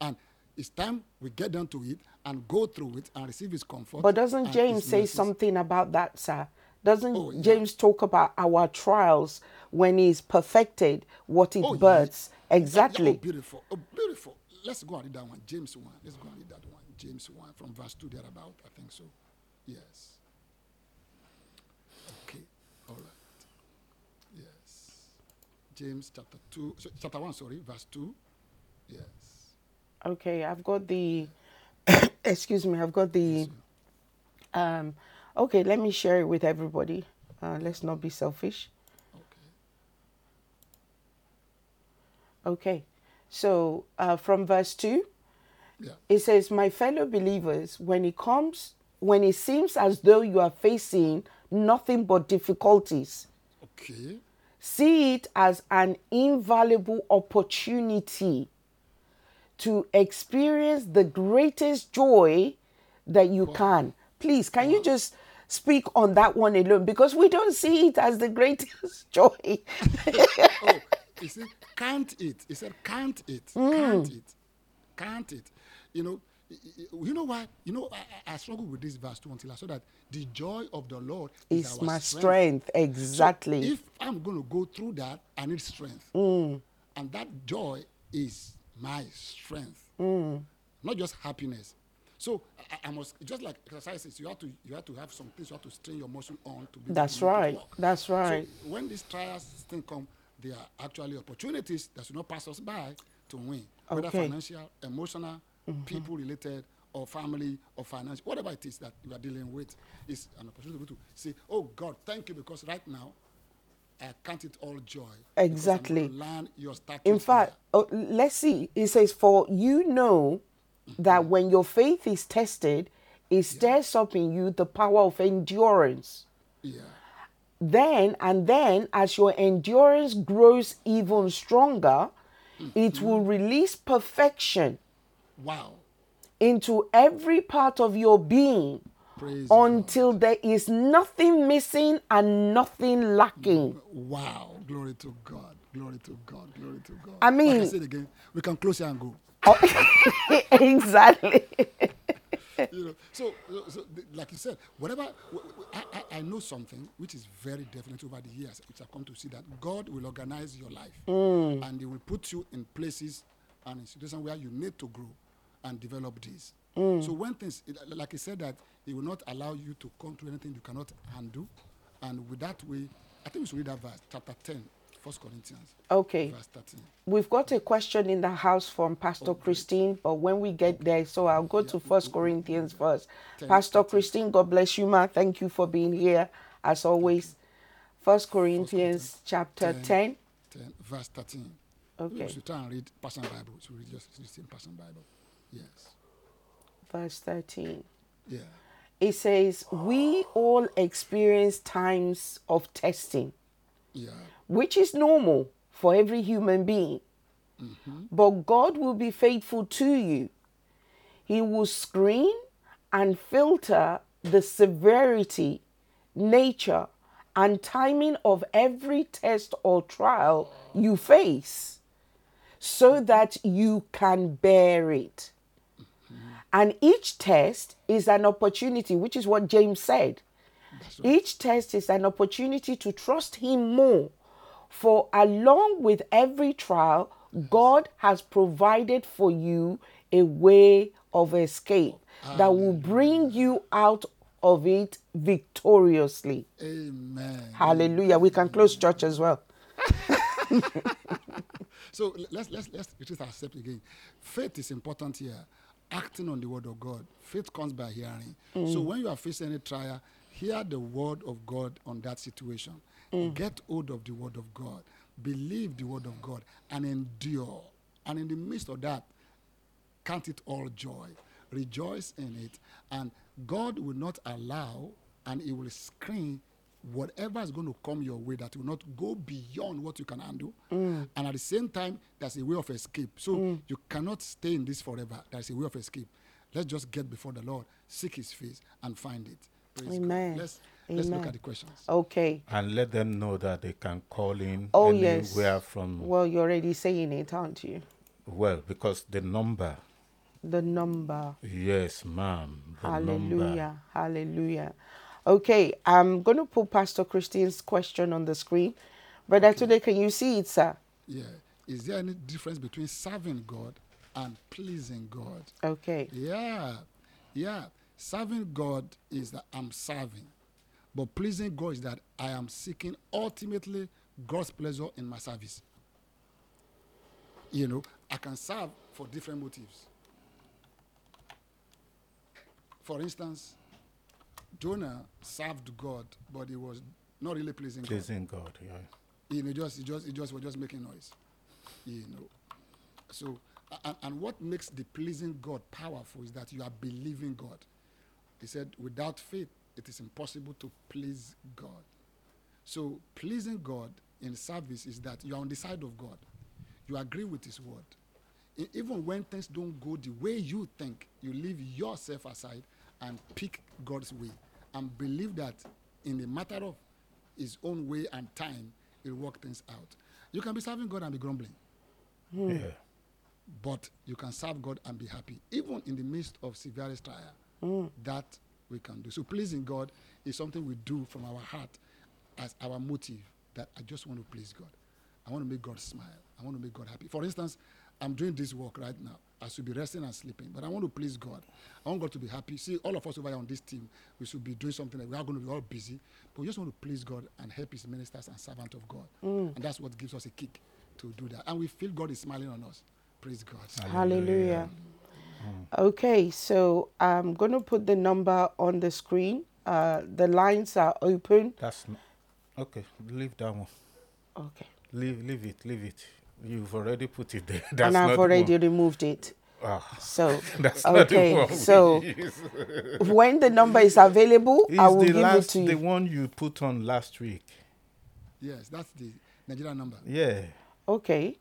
And it's time we get down to it and go through it and receive His comfort. but doesn't James say something about that, sir? Doesn't Oh, yeah. James talk about our trials when he's perfected what it Oh, births? Yeah, Exactly. Oh, beautiful. Oh, beautiful. Let's go and read that one. James 1. Let's go and read that one. James 1 from verse 2 thereabout. I think so. Yes. All right. Yes. James chapter 2. So, chapter 1, sorry. Verse 2. Yes. Okay, I've got the excuse me, I've got the um okay, let me share it with everybody. Uh, let's not be selfish. Okay. Okay. So uh, from verse 2, Yeah. it says, My fellow believers, when it comes, when it seems as though you are facing nothing but difficulties, Okay. see it as an invaluable opportunity to experience the greatest joy that you can. Please, can you just speak on that one alone? Because we don't see it as the greatest joy. oh, he said, can't it? He said, can't it? Mm. Can't it? Can't it? You know, you know why? You know, I, I struggled with this verse too until I saw that the joy of the Lord is, my strength. strength. So Exactly. if I'm going to go through that, I need strength. Mm. And that joy is my strength, Mm. not just happiness. So I, I must just like exercises. You have to you have to have some things you have to strain your muscle on to be. That's to make it right. That's So right. when these trials still come, they are actually opportunities that should not pass us by to win, whether financial, emotional, Mm-hmm. people related, or family, or financial, whatever it is that you are dealing with, is an opportunity to say, "Oh God, thank you," because right now. I count it all joy. Exactly. Learn your status. In fact, oh, let's see. It says, For you know that mm-hmm. when your faith is tested, it stirs up in you the power of endurance. yeah, Then and then, as your endurance grows even stronger, it mm-hmm. will release perfection wow, into every part of your being praise God. until there is nothing missing and nothing lacking. Wow, glory to God, glory to God, glory to God. I like I mean- said again, we can close here and go. exactly. you know, so, so, so like you said, whatever, I know something which is very definite over the years, which I've come to see that God will organize your life mm. and He will put you in places and in situations where you need to grow and develop this. Mm. So when things, it- like I said, that He will not allow you to come to anything you cannot handle, and with that way, I think we should read that verse, chapter 10, 1 Corinthians, Okay. verse 13. We've got a question in the house from Pastor oh, Christine, but when we get there, so I'll go to First Corinthians first. Ten- Pastor thirteen. Christine, God bless you, ma. Thank you for being here as always. First Corinthians chapter 10. 10, verse 13. Okay. We should try and read Passion Bible. So read just the same Passion Bible. Yes. Verse 13. Yeah. It says, We all experience times of testing, Yeah. which is normal for every human being. Mm-hmm. But God will be faithful to you. He will screen and filter the severity, nature, and timing of every test or trial you face so that you can bear it. And each test is an opportunity, which is what James said. Each test is an opportunity to trust Him more. For along with every trial, God has provided for you a way of escape that will bring you out of it victoriously. Amen. Hallelujah. We can close church as well. So let's let's let's retrace our step again. Faith is important here. Acting on the word of God. Faith comes by hearing. Mm. So when you are facing any trial, hear the word of God on that situation. Mm. Get hold of the word of God. Believe the word of God and endure. And in the midst of that, count it all joy. Rejoice in it. And God will not allow and He will screen whatever is going to come your way that will not go beyond what you can handle. Mm. And at the same time, there's a way of escape. So mm. you cannot stay in this forever. There's a way of escape. Let's just get before the Lord, seek His face, and find it. Praise God. Amen. Let's, let's look at the questions. Okay. And let them know that they can call in Oh, anywhere yes. from, Well, you're already saying it, aren't you? well, because the number, The number. yes, ma'am, the number. Hallelujah. Okay, I'm going to put Pastor Christine's question on the screen. Brother Tunde, can you see it, sir? Yeah. Is there any difference between serving God and pleasing God? Okay. Yeah, yeah. Serving God is that I'm serving, but pleasing God is that I am seeking ultimately God's pleasure in my service. You know, I can serve for different motives. For instance, Jonah served God, but he was not really pleasing God. Pleasing God, yeah. You know, just, he just, he just was just making noise. You know. So, and, and what makes the pleasing God powerful is that you are believing God. He said, without faith, it is impossible to please God. So, pleasing God in service is that you are on the side of God. You agree with His word. Even when things don't go the way you think, you leave yourself aside and pick God's way and believe that in the matter of His own way and time, He'll work things out. You can be serving God and be grumbling hmm. Yeah. but you can serve God and be happy, even in the midst of severest trial. Hmm. That we can do. So pleasing God is something we do from our heart as our motive. That I just want to please God. I want to make God smile. I want to make God happy. For instance, I'm doing this work right now. I should be resting and sleeping, but I want to please God. I want God to be happy. See, all of us over here on this team, we should be doing something. That we are going to be all busy, but we just want to please God and help His ministers and servant of God. And that's what gives us a kick to do that. And we feel God is smiling on us. Praise God. Hallelujah. Okay, so I'm going to put the number on the screen. Uh, the lines are open. That's n- okay. Leave that one. Okay. Leave, leave it, leave it. You've already put it there. That's and I've the already one. removed it. Ah, So, that's not the okay, so when the number is available, I will the give last, it to you. the one you put on last week. Yes, that's the Nigerian number. Yeah. Okay.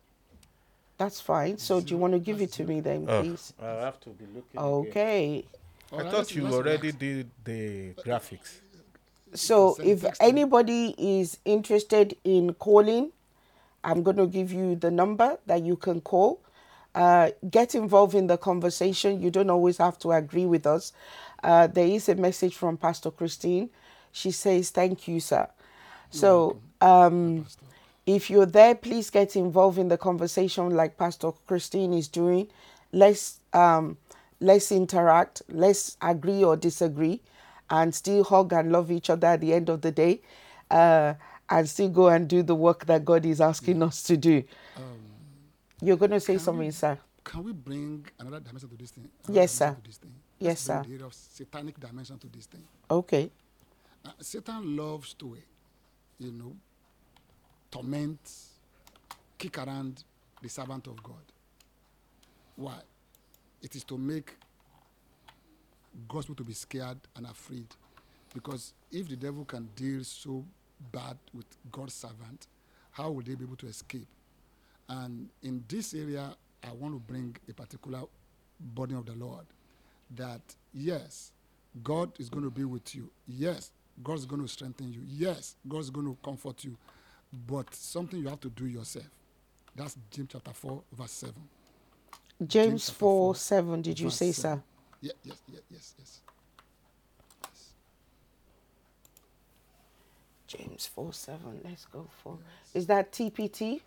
That's fine. So, do you want to give it to me then, Oh, please? I have to be looking. Okay. All I thought you already did the graphics. So, if text to me. anybody is interested in calling, I'm going to give you the number that you can call. Uh, get involved in the conversation. You don't always have to agree with us. Uh, there is a message from Pastor Christine. She says, Thank you, sir. So, um, if you're there, please get involved in the conversation like Pastor Christine is doing. Let's um, let's interact. Let's agree or disagree, and still hug and love each other at the end of the day, uh, and still go and do the work that God is asking us to do. You're going to say something, sir. Can we bring another dimension to this thing? Yes, sir. this thing? Yes, sir. The of satanic dimension to this thing. Okay. Uh, Satan loves to, uh, you know, torment, kick around the servant of God. Why? It is to make God's people to be scared and afraid. Because if the devil can deal so bad with God's servant, how will they be able to escape? And in this area, I want to bring a particular body of the Lord that, yes, God is going to be with you. Yes, God's going to strengthen you. Yes, God's going to comfort you. But something you have to do yourself. That's James chapter 4, verse 7. James chapter 4 four, 7, did you say, seven. sir? Yeah, yes, yes, yes, yes. James 4 7. Let's go for. Is that TPT?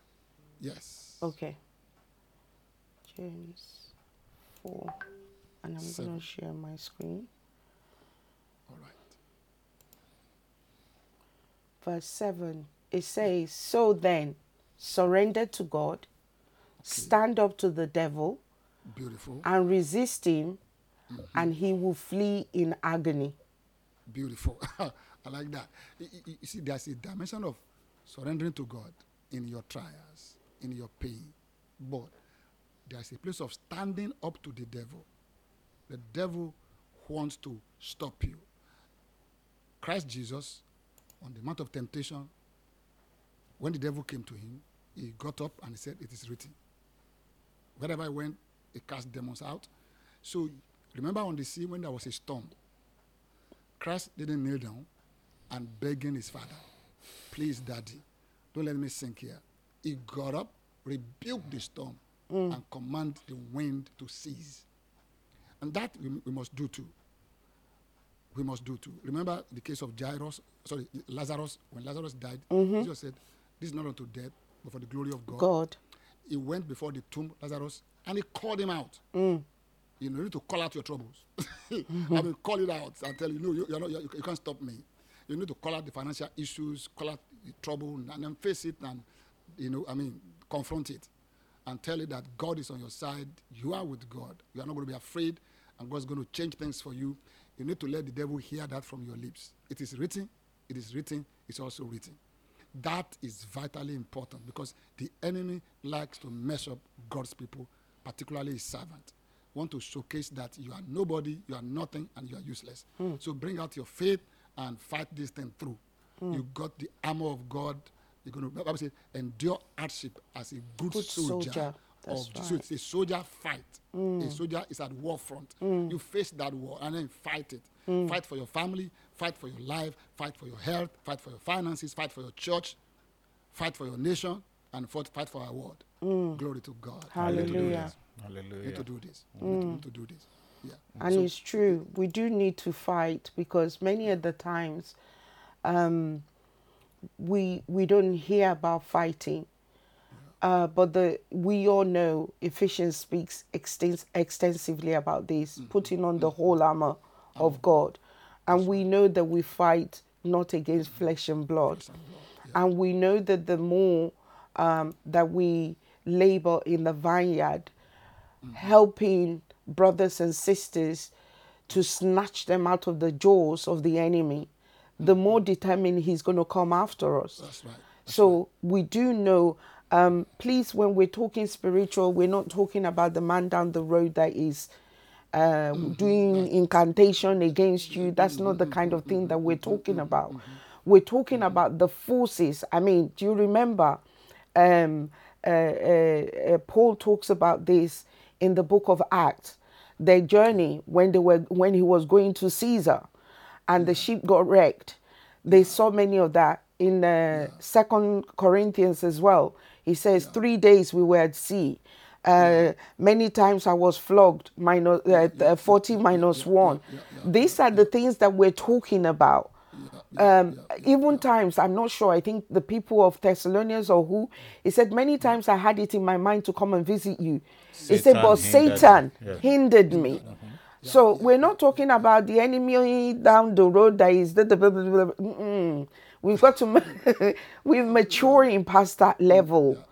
Yes. Okay. James 4. And I'm going to share my screen. All right. Verse 7. It says, So then, surrender to God, stand up to the devil, Beautiful. and resist him, mm-hmm. and he will flee in agony. Beautiful. I like that. You, you- see, there's a dimension of surrendering to God in your trials, in your pain. But there's a place of standing up to the devil. The devil wants to stop you. Christ Jesus, on the Mount of Temptation, when the devil came to him, he got up and he said, It is written. Wherever I went, he cast demons out. So remember on the sea when there was a storm, Christ didn't kneel down and begging his father, please, daddy, don't let me sink here. He got up, rebuked the storm, mm. and commanded the wind to cease. And that we, we must do too. We must do too. Remember the case of Jairus, sorry, Lazarus, when Lazarus died, mm-hmm. Jesus said, This is not unto death, but for the glory of God. God. He went before the tomb, Lazarus, and he called him out. Mm. You know, you need to call out your troubles. I mean, call it out and tell you, no, you, you're not, you, you can't stop me. You need to call out the financial issues, call out the trouble, and then face it and, you know, I mean, confront it. And tell it that God is on your side. You are with God. You are not going to be afraid, and God's going to change things for you. You need to let the devil hear that from your lips. It is written. It is written. It's also written. That is vitally important because the enemy likes to mess up God's people, particularly his servant. Want to showcase that you are nobody, you are nothing, and you are useless. Hmm. So bring out your faith and fight this thing through. Hmm. You got the armor of God. You're going to, Bible says, endure hardship as a good, Good soldier, soldier. That's of so it's a soldier fight. A hmm. soldier is at war front. You face that war and then fight it. Fight for your family, fight for your life, fight for your health, fight for your finances, fight for your church, fight for your nation, and fight, fight for our world. Glory to God. We need to do Hallelujah. We need to do this. We need to- do this. Yeah. And So- it's true, we do need to fight because many of the times um, we we don't hear about fighting. Uh, but the we all know Ephesians speaks extens- extensively about this, putting on the whole armor of God, and we know that we fight not against flesh and blood, and we know that the more um, that we labor in the vineyard, helping brothers and sisters to snatch them out of the jaws of the enemy, the more determined he's going to come after us. That's right. So we do know. Um, please, when we're talking spiritual, we're not talking about the man down the road that is uh, doing incantation against you. That's not the kind of thing that we're talking about. We're talking about the forces. I mean, do you remember? Um, uh, uh, uh, Paul talks about this in the book of Acts. Their journey when they were when he was going to Caesar, and the ship got wrecked. They saw many of that in uh, Second Corinthians as well. He says three days we were at sea. Uh, many times I was flogged, minus uh, uh, forty minus one. These are the things that we're talking about. Um, even times I'm not sure. I think the people of Thessalonians or who he said many mm. times I had it in my mind to come and visit you. he said, but hindered Satan me." Yeah. hindered me. Mm-hmm. So we're not talking about the enemy down the road that is. Blah, blah, blah, blah. We've got to. We're maturing past that level.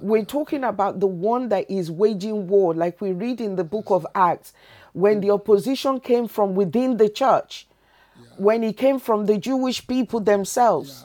We're talking about the one that is waging war, like we read in the book of Acts, when mm. the opposition came from within the church, when he came from the Jewish people themselves,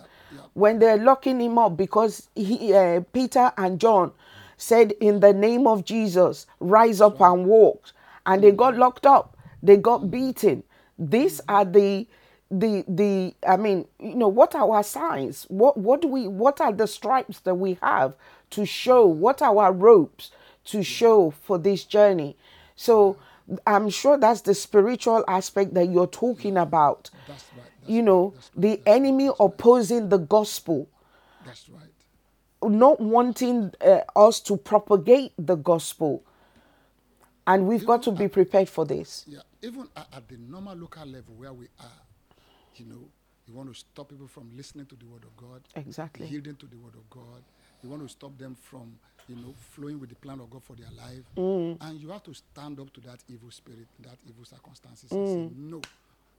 when they're locking him up because he, uh, Peter and John said, In the name of Jesus, rise up and walk. And they got mm. locked up, they got beaten. These mm. are the the the i mean you know what are our signs? What what do we what are the stripes that we have to show? What are our ropes to mm. show for this journey? So i'm sure that's the spiritual aspect that you're talking about That's right. That's you know the enemy opposing the gospel That's right. not wanting uh, us to propagate the gospel and we've got to be prepared for this Yeah, even at, at the normal local level where we are, you know, you want to stop people from listening to the word of God, Exactly. yielding to the word of God. You want to stop them from, you know, flowing with the plan of God for their life, Mm. and you have to stand up to that evil spirit, that evil circumstances, and say, no,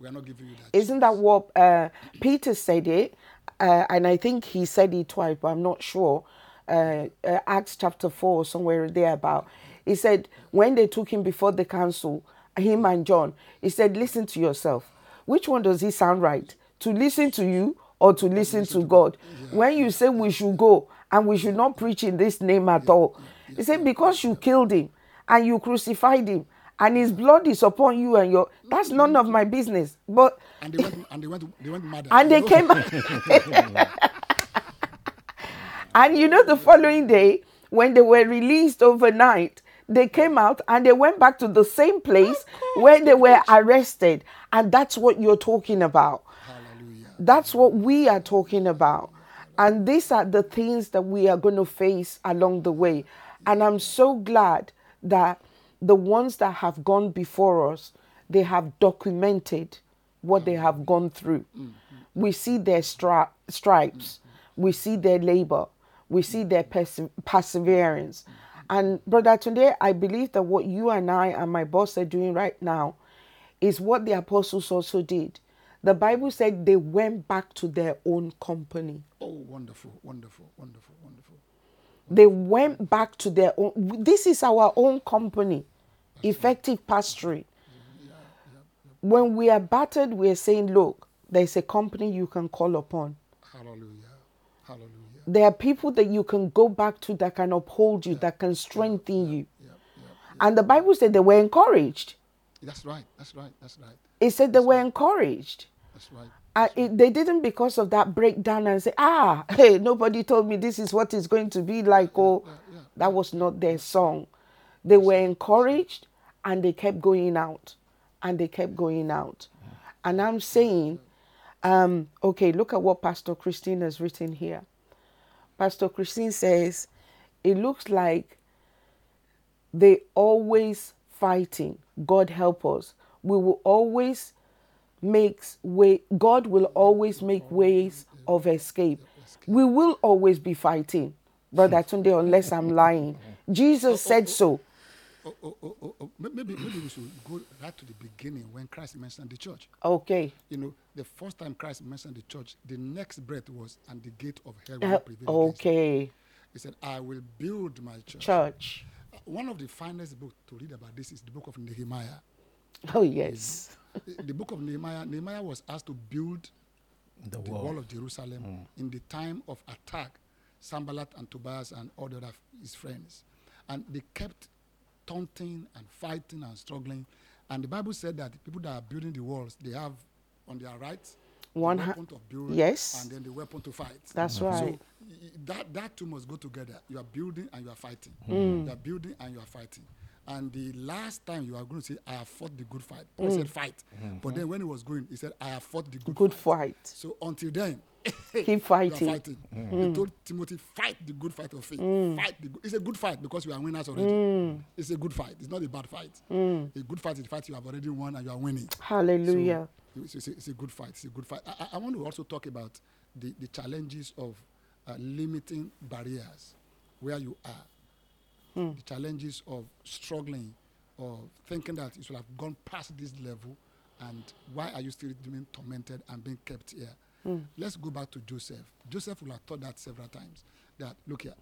we are not giving you that. Mm. Isn't that what uh, Peter said it? Uh, and I think he said it twice, but I'm not sure. Uh, uh, Acts chapter 4, somewhere there about. He said, when they took him before the council, him and John, he said, listen to yourself. Which one does it sound right? To listen to you or to listen to God? When you say we should go and we should not preach in this name at all, he said, because you killed him and you crucified him and his blood is upon you and your that's none of my business but And they went, and they went, they went mad. and they came and you know the following day when they were released overnight they came out and they went back to the same place where they were arrested and that's what you're talking about Hallelujah. that's what we are talking about. And these are the things that we are going to face along the way. And I'm so glad that the ones that have gone before us, they have documented what they have gone through. Mm-hmm. We see their stri- stripes, mm-hmm. we see their labor, we see their perse- perseverance. And brother, today I believe that what you and I and my boss are doing right now is what the apostles also did. The Bible said they went back to their own company. Oh, wonderful, wonderful, wonderful, wonderful. They went back to their own. This is our own company, effective pastoring. When we are battered, we are saying, look, there's a company you can call upon. Hallelujah. Hallelujah. There are people that you can go back to that can uphold you, that can strengthen you. Yeah, yeah. And the Bible said they were encouraged. That's right. That's right. That's right. It said they were encouraged. That's right. Uh, it, they didn't because of that breakdown and say, ah, hey, nobody told me this is what it's going to be like. Oh, yeah, that was not their song. They were encouraged and they kept going out and they kept going out. And I'm saying, um, okay, look at what Pastor Christine has written here. Pastor Christine says, it looks like they always fighting. God help us. We will always makes way God will always make ways of escape. We will always be fighting, Brother Tunde, unless I'm lying. Jesus said so. Oh, oh, oh, oh, oh. Maybe, maybe we should go right to the beginning when Christ mentioned the church. Okay. You know, the first time Christ mentioned the church, the next breath was, and the gate of hell Uh, will prevail against okay. He said, I will build my church. Church. Uh, One of the finest books to read about this is the book of Nehemiah. Oh yes. The, the book of Nehemiah, Nehemiah was asked to build The the wall. wall of Jerusalem in the time of attack, Sanballat and Tobias and all the other f- his friends. And they kept taunting and fighting and struggling. And the Bible said that the people that are building the walls, they have on their right One the ha- weapon of build Yes. and then the weapon to fight. That's So right. y- y- that that two must go together. You are building and you are fighting. Mm. You are building and you are fighting. And the last time you are going to say, I have fought the good fight. Paul said mm. fight. Mm-hmm. But then when he was going, he said, I have fought the good, Good fight. fight. So until then, Keep fighting. fighting. Mm. He told Timothy, fight the good fight of faith. Mm. Fight the good. It's a good fight because you are winners already. It's a good fight. It's not a bad fight. A good fight is the fight you have already won and you are winning. Hallelujah. So it's, it's, a, it's a good fight. It's a good fight. I, I- I want to also talk about the, the challenges of uh, limiting barriers where you are. The challenges of struggling or thinking that you should have gone past this level and why are you still being tormented and being kept here? Let's go back to Joseph. Joseph will have thought that several times that, look here,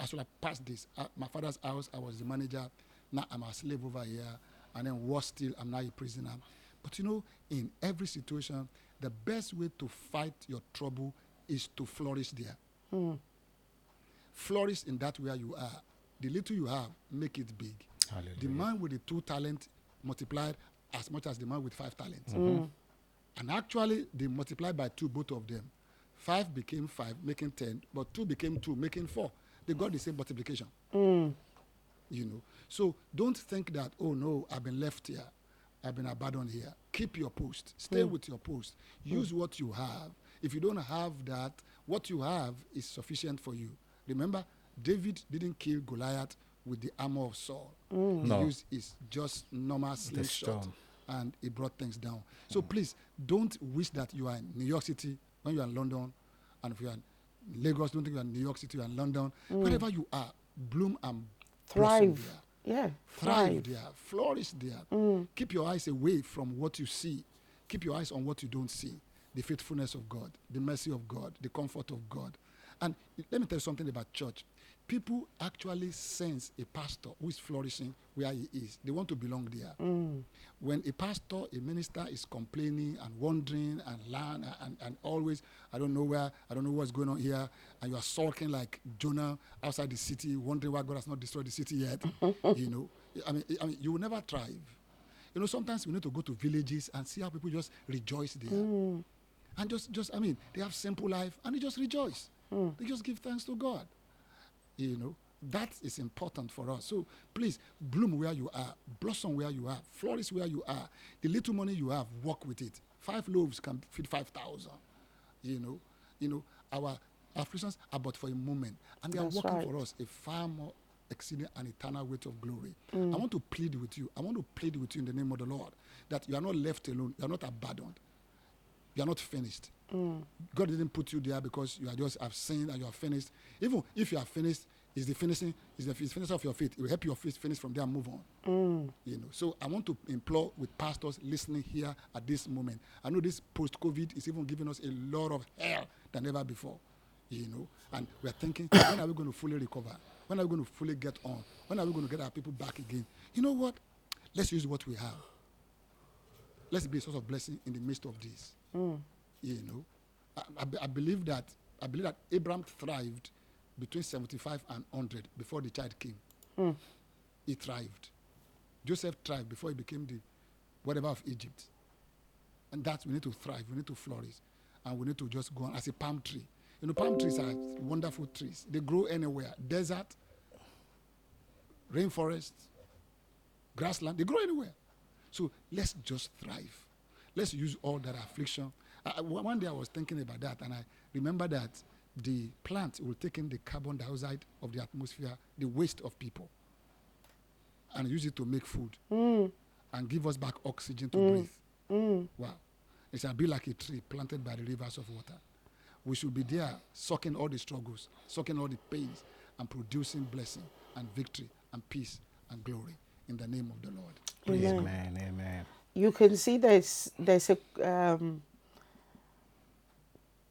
I should have passed this. Uh, my father's house, I was the manager. Now I'm a slave over here. And then worse still, I'm now a prisoner. But you know, in every situation, the best way to fight your trouble is to flourish there. Flourish in that where you are. The little you have, make it big. The man with the two talents multiplied as much as the man with five talents. Mm-hmm. And actually, they multiplied by two, both of them. Five became five, making ten, but two became two, making four. They got the same multiplication. Mm. You know. So don't think that, oh no, I've been left here. I've been abandoned here. Keep your post. Stay mm. with your post. Mm. Use what you have. If you don't have that, what you have is sufficient for you. Remember, David didn't kill Goliath with the armor of Saul. Mm. He No. used his just normal slingshot and he brought things down. So please don't wish that you are in New York City when you are in London, and if you are in Lagos, don't think you are in New York City, you are in London. Mm. Wherever you are, bloom and Thrive. there. Yeah. Thrive Thrive. there, flourish there. Mm. Keep your eyes away from what you see. Keep your eyes on what you don't see. The faithfulness of God, the mercy of God, the comfort of God. And let me tell you something about church. People actually sense a pastor who is flourishing where he is. They want to belong there. Mm. When a pastor, a minister is complaining and wondering and learn and, and always, I don't know where, I don't know what's going on here, and you are sulking like Jonah outside the city, wondering why God has not destroyed the city yet, you know, I mean, I mean, you will never thrive. You know, sometimes we need to go to villages and see how people just rejoice there. Mm. And just, just, I mean, they have simple life and they just rejoice. Mm. They just give thanks to God. You know, that is important for us. So please bloom where you are, blossom where you are, flourish where you are. The little money you have, work with it. Five loaves can feed five thousand. You know, you know, our afflictions are but for a moment, and they are working right. for us a far more exceeding and eternal weight of glory. I want to plead with you. I want to plead with you in the name of the Lord that you are not left alone. You are not abandoned you are not finished. God didn't put you there because you are just have sinned and you are finished. Even if you are finished, is the finishing is the is finish of your faith. It will help your faith finish from there and move on. Mm. You know. So I want to implore with pastors listening here at this moment. I know this post-COVID is even giving us a lot of hell than ever before. You know, and we are thinking, when are we going to fully recover? When are we going to fully get on? When are we going to get our people back again? You know what? Let's use what we have let's be a source of blessing in the midst of this. You know, I, I, I believe that I believe that Abraham thrived between 75 and 100 before the child came. Mm. He thrived. Joseph thrived before he became the whatever of Egypt. And that we need to thrive, we need to flourish, and we need to just go on as a palm tree. You know, palm trees are wonderful trees. They grow anywhere desert, rainforest, grassland, they grow anywhere. So let's just thrive. Let's use all that affliction. I, one day I was thinking about that, and I remember that the plant will take in the carbon dioxide of the atmosphere, the waste of people, and use it to make food Mm. and give us back oxygen to Mm. breathe. Mm. Wow. It shall be like a tree planted by the rivers of water. We should be there sucking all the struggles, sucking all the pains, and producing blessing and victory and peace and glory in the name of the Lord. Amen. Amen. Amen. You can see there's there's a um,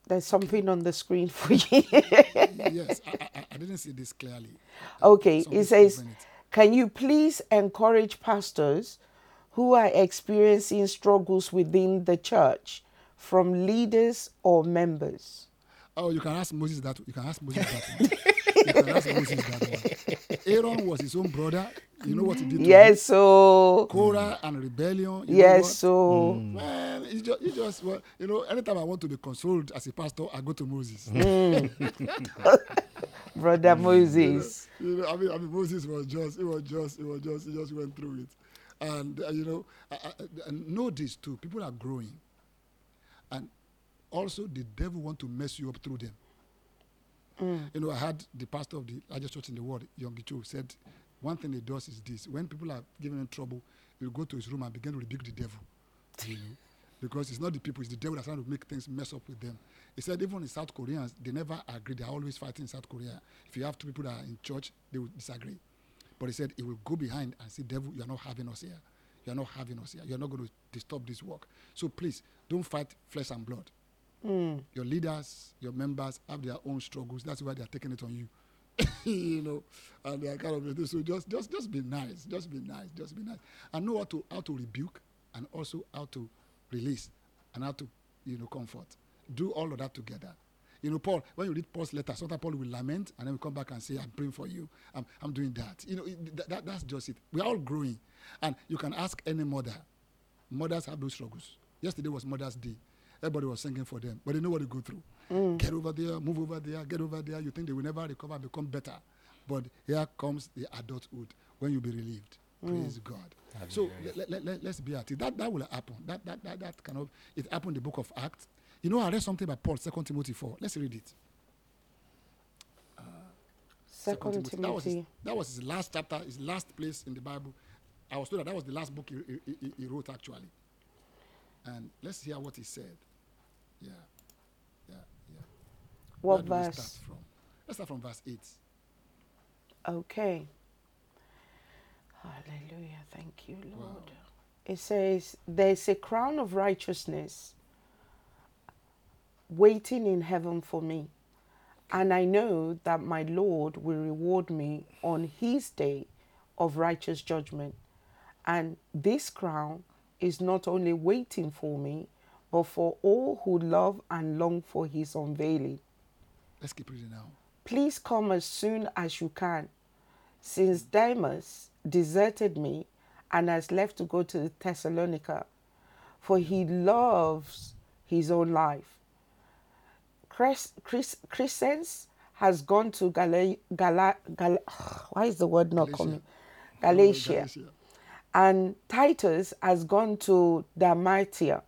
there's something on the screen for you. yes, I, I, I didn't see this clearly. okay, Something it says, it. can you please encourage pastors who are experiencing struggles within the church from leaders or members? Oh, you can ask Moses that. You can ask Moses that. You can ask Moses that one. Aaron was his own brother. You know what he did? Yes, so Korah and rebellion. You yes, so mm. Man, you just, you just, well, you know, anytime I want to be consoled as a pastor, I go to Moses. Mm. brother mm. Moses. You know, I mean, I mean, Moses was just, it was just, it was just, he just went through it. And, uh, you know, I, I, and know this too, people are growing. And also the devil want to mess you up through them. You know, I had the pastor of the largest church in the world, Yonggi Cho, said, one thing he does is this. When people are giving him trouble, he'll go to his room and begin to rebuke the devil. You know? Because it's not the people, it's the devil that's trying to make things mess up with them. He said even in South Koreans, they never agree. They're always fighting in South Korea. If you have two people that are in church, they will disagree. But he said he will go behind and say, Devil, you are not having us here. You are not having us here. You are not going to disturb this work. So please, don't fight flesh and blood. Mm. Your leaders, your members have their own struggles. That's why they are taking it on you. you know, and are kind of so just just just be nice, just be nice, just be nice, and know how to how to rebuke and also how to release and how to you know comfort. Do all of that together. You know, Paul, when you read Paul's letter, sometimes Paul will lament and then we come back and say, I'm praying for you. I'm, I'm doing that. You know, that, that, that's just it. We're all growing. And you can ask any mother. Mothers have those struggles. Yesterday was Mother's Day. Everybody was singing for them, but they know what they go through. Mm. Get over there, move over there, get over there. You think they will never recover, become better. But here comes the adulthood when you be relieved. Mm. Praise God. So let, let, let, us be at it. That, that will happen. That, that, that, that kind of, it happened in the book of Acts. You know, I read something about Paul, 2 Timothy 4. Let's read it. Uh, Second That was, his, Timothy. that was his last chapter, his last place in the Bible. I was told that that was the last book he, he, he- he wrote, actually. And let's hear what he said. Yeah, yeah, yeah. What Where do we verse? start from? Let's start from verse 8. Okay. Hallelujah. Thank you, Lord. Wow. It says, There's a crown of righteousness waiting in heaven for me. And I know that my Lord will reward me on his day of righteous judgment. And this crown is not only waiting for me, but for all who love and long for his unveiling. Let's keep reading now. Please come as soon as you can, since Demas deserted me and has left to go to Thessalonica, for he loves his own life. Chris, Chris, Crescens has gone to Gala, Gala, Gala, why is the word not Galatia. coming? Oh, Galatia. And Titus has gone to Dalmatia.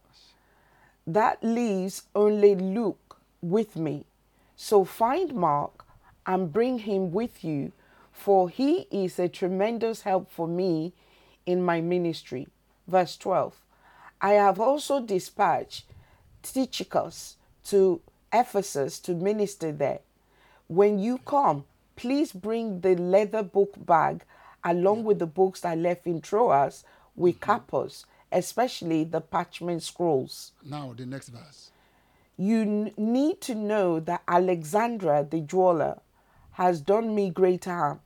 That leaves only Luke with me. So find Mark and bring him with you, for he is a tremendous help for me in my ministry. Verse 12 I have also dispatched Tychicus to Ephesus to minister there. When you come, please bring the leather book bag along with the books I left in Troas with mm-hmm. Carpus, especially the parchment scrolls. Now, the next verse. You n- need to know that Alexandra the jeweler has done me great harm.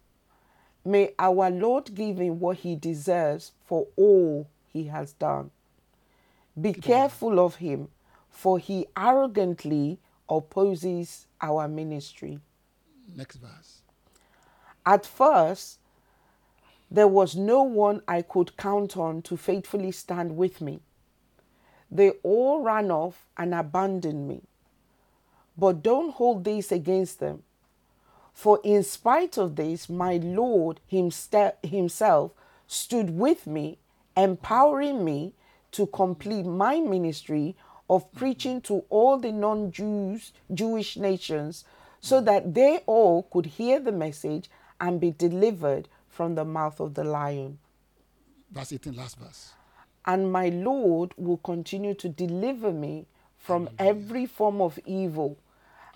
May our Lord give him what he deserves for all he has done. Be careful of him, for he arrogantly opposes our ministry. Next verse. At first, there was no one I could count on to faithfully stand with me. They all ran off and abandoned me. But don't hold this against them. For in spite of this, my Lord Himself stood with me, empowering me to complete my ministry of preaching to all the non Jews, Jewish nations, so that they all could hear the message and be delivered from the mouth of the lion. Verse 18, last verse. And my Lord will continue to deliver me from every form of evil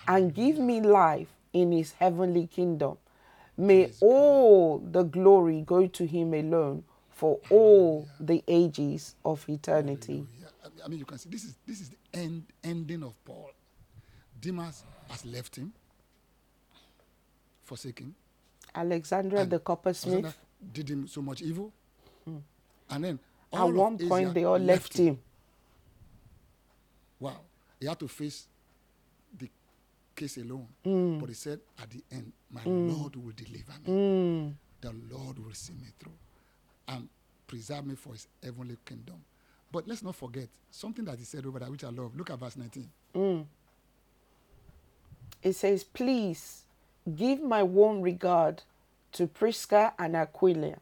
and give me life in his heavenly kingdom. May all the glory go to him alone for all the ages of eternity. Hallelujah. I- I mean, you can see this is this is the end ending of Paul. Demas has left him, forsaken. Alexandra and the Alexander coppersmith, did him so much evil, and then at one Asia point they all left him. Wow, he had to face the case alone. Mm. But he said, at the end, my Lord will deliver me. Mm. The Lord will see me through and preserve me for his heavenly kingdom. But let's not forget something that he said over there, which I love. Look at verse 19. It says, Please give my warm regard to Prisca and Aquila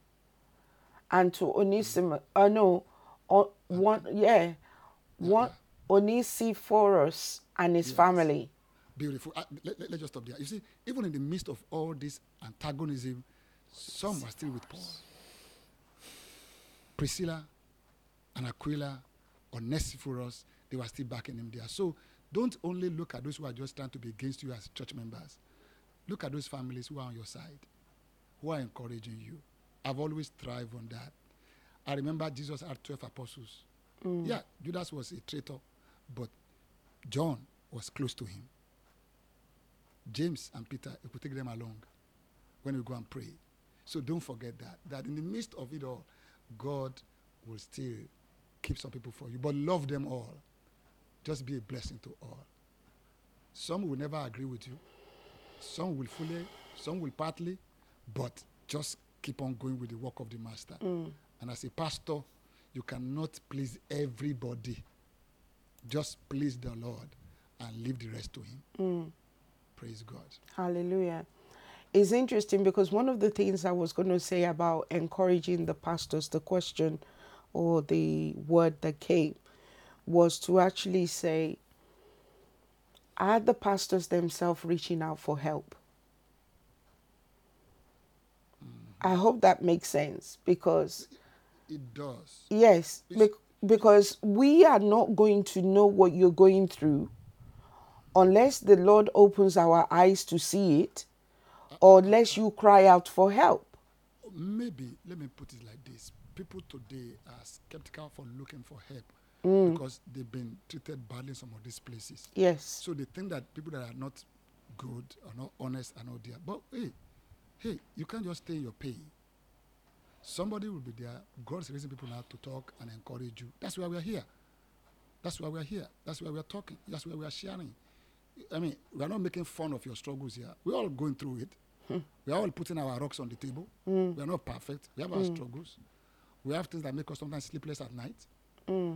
and to Onesimus. Uh, no, o- one, yeah, one, Onesiphorus and his Yes. family. Beautiful. Uh, let, let, us just stop there. You see, even in the midst of all this antagonism, some are still with Paul. Priscilla and Aquila, Onesiphorus, they were still backing him there. So don't only look at those who are just trying to be against you as church members. Look at those families who are on your side, who are encouraging you. I've always thrived on that. I remember Jesus had 12 apostles. Mm. Yeah, Judas was a traitor, but John was close to him. James and Peter, he could take them along when we go and pray. So don't forget that. That in the midst of it all, God will still keep some people for you. But love them all. Just be a blessing to all. Some will never agree with you. Some will fully, some will partly, but just keep on going with the work of the master. Mm. And as a pastor, you cannot please everybody. Just please the Lord and leave the rest to Him. Mm. Praise God. Hallelujah. It's interesting because one of the things I was going to say about encouraging the pastors, the question or the word that came was to actually say, are the pastors themselves reaching out for help? I hope that makes sense because It does. Yes, bec- because we are not going to know what you're going through unless the Lord opens our eyes to see it or unless you cry out for help. Maybe, let me put it like this people today are skeptical for looking for help Mm. because they've been treated badly in some of these places. Yes. So they think that people that are not good or not honest are not there. But hey, hey, you can't just stay in your pain. Somebody will be there. God's raising people now to talk and encourage you. That's why we are here. That's why we are here. That's why we are talking. That's why we are sharing. I mean, we are not making fun of your struggles here. We're all going through it. Hmm. We are all putting our rocks on the table. Hmm. We are not perfect. We have our hmm. struggles. We have things that make us sometimes sleepless at night.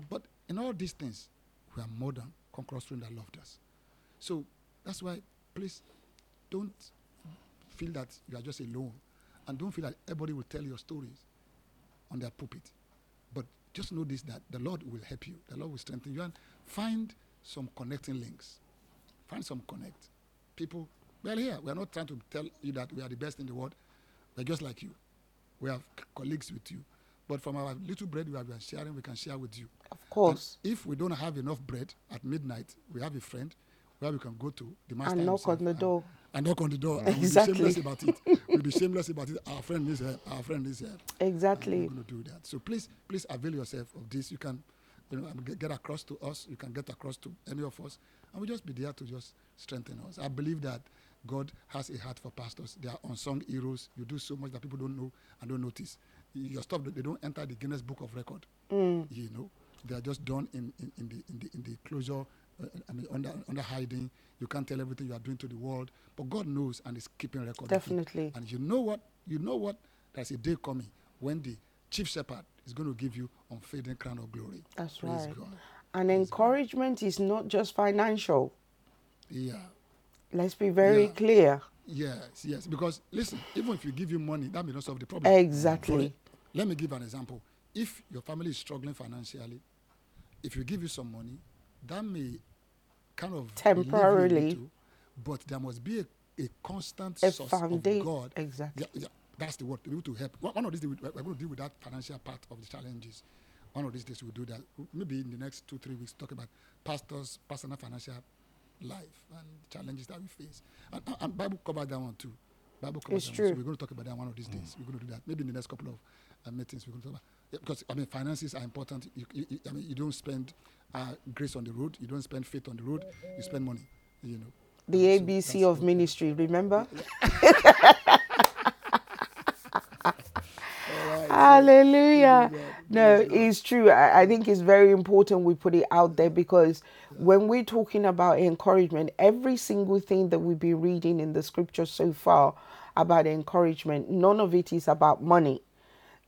But in all these things, we are more than conquerors through that loved us. So that's why, please, don't feel that you are just alone, and don't feel that everybody will tell your stories on their pulpit. But just know this: that the Lord will help you. The Lord will strengthen you, and find some connecting links. Find some connect people. Well, here we are not trying to tell you that we are the best in the world. We're just like you. We have colleagues with you, but from our little bread we have been sharing, we can share with you. Of And course. if we don't have enough bread at midnight, we have a friend where we can go to the master And knock on the and- door. And knock on the door. And Exactly. We'll be shameless about it. We'll be shameless about it. Our friend is here. Our friend is here. And Exactly. we're going to do that. So please, please avail yourself of this. You can, you know, get, get across to us. You can get across to any of us, and we'll just be there to just strengthen us. I believe that God has a heart for pastors. They are unsung heroes. You do so much that people don't know and don't notice. Your stuff they don't enter the Guinness Book of Record. Mm. You know, they are just done in, in, in the in the in the closure uh, mean, under under hiding. You can't tell everything you are doing to the world, but God knows and is keeping record. Definitely. And you know what? You know what? There's a day coming when the chief shepherd is going to give you unfading crown of glory. That's Praise right. God. And encouragement is not just financial. Yeah. Let's be very Yeah. clear. Yes, yes. Because listen, even if you give you money, that may not solve the problem. Exactly. Let me give an example. If your family is struggling financially, if you give you some money, that may kind of relieve you a Temporarily. little, but there must be a, a constant A source founda- of God. exactly. Yeah, yeah, that's the word to be able to help. One of these days, we- we're going to deal with that financial part of the challenges. One of these days, we'll do that. Maybe in the next two, three weeks, talk about pastors' personal financial life and challenges that we face. And, and- Bible covers that one too. Bible covers It's that true. one. So we're going to talk about that one of these days. We're going to do that. Maybe in the next couple of uh, meetings, we're going to talk about because I mean finances are important. You, you, you- I mean you don't spend uh, grace on the road. You don't spend faith on the road. You spend money. You know. The So ABC that's of ministry, remember? Hallelujah. No, it's true. I, I think it's very important we put it out there because when we're talking about encouragement, every single thing that we've been reading in the scripture so far about encouragement, none of it is about money.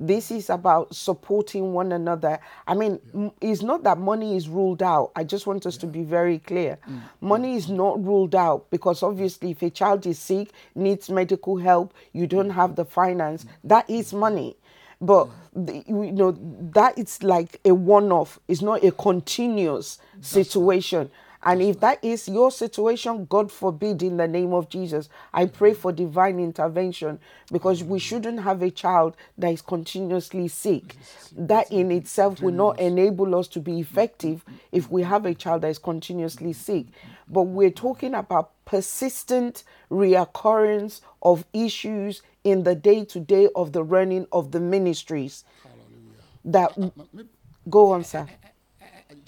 This is about supporting one another. I mean, m it's not that money is ruled out. I just want us to be very clear. Mm. Money is not ruled out because obviously, if a child is sick, needs medical help, you don't have the finance, mm. that is money. But the, you know that it's like a one-off. It's not a continuous situation. And if that is your situation, God forbid, in the name of Jesus, I pray for divine intervention because we shouldn't have a child that is continuously sick. That in itself will not enable us to be effective if we have a child that is continuously sick. But we're talking about persistent reoccurrence of issues in the day to day of the running of the ministries. That go on, sir.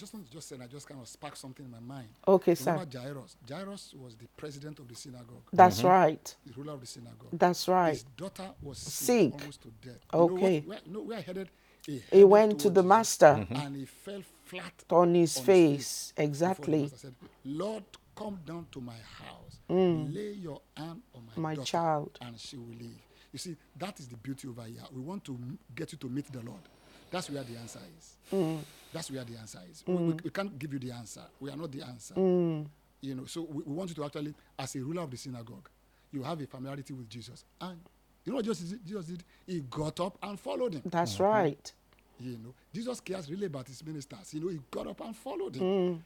I, I just want to just say, and I just kind of sparked something in my mind. Okay, sir. Remember Jairus? Jairus was the president of the synagogue, That's right. the ruler of the synagogue. That's right. His daughter was sick, Sick. almost to death. You know Okay. where, you know where I headed? He, He headed went to towards the Jesus, master. and he fell flat On his face, before the exactly. master said, "Lord, come down to my house. Lay your hand on my, Mm. My daughter, child. and she will live." You see, that is the beauty over here. We want to get you to meet the Lord. That's where the answer is. Mm. That's where the answer is. We, we, we can't give you the answer. We are not the answer. Mm. You know, so we, we want you to actually, as a ruler of the synagogue, you have a familiarity with Jesus. And you know what Jesus did? Jesus did? He got up and followed him. That's right. You know, Jesus cares really about his ministers. You know, he got up and followed him Mm.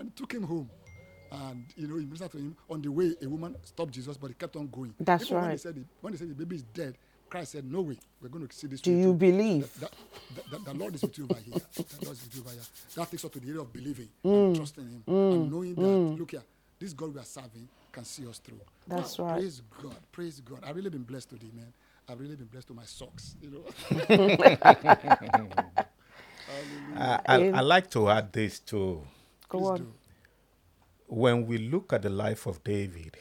and took him home. And you know, he ministered to him. On the way, a woman stopped Jesus, but he kept on going. That's Even When he right. said the, when he said the baby is dead, Christ said, "No way, we're going to see this." Do you too." believe? That, that, that, the Lord is with you over here. The Lord is with you over here. That takes us to the area of believing Mm. and trusting Him and mm. knowing that mm. look here, this God we are serving can see us through. That's Wow, right. Praise God. Praise God. I've really been blessed today, man. I've really been blessed to my socks. You know. I, I, I like to add this too. Go Please on. do. When we look at the life of David,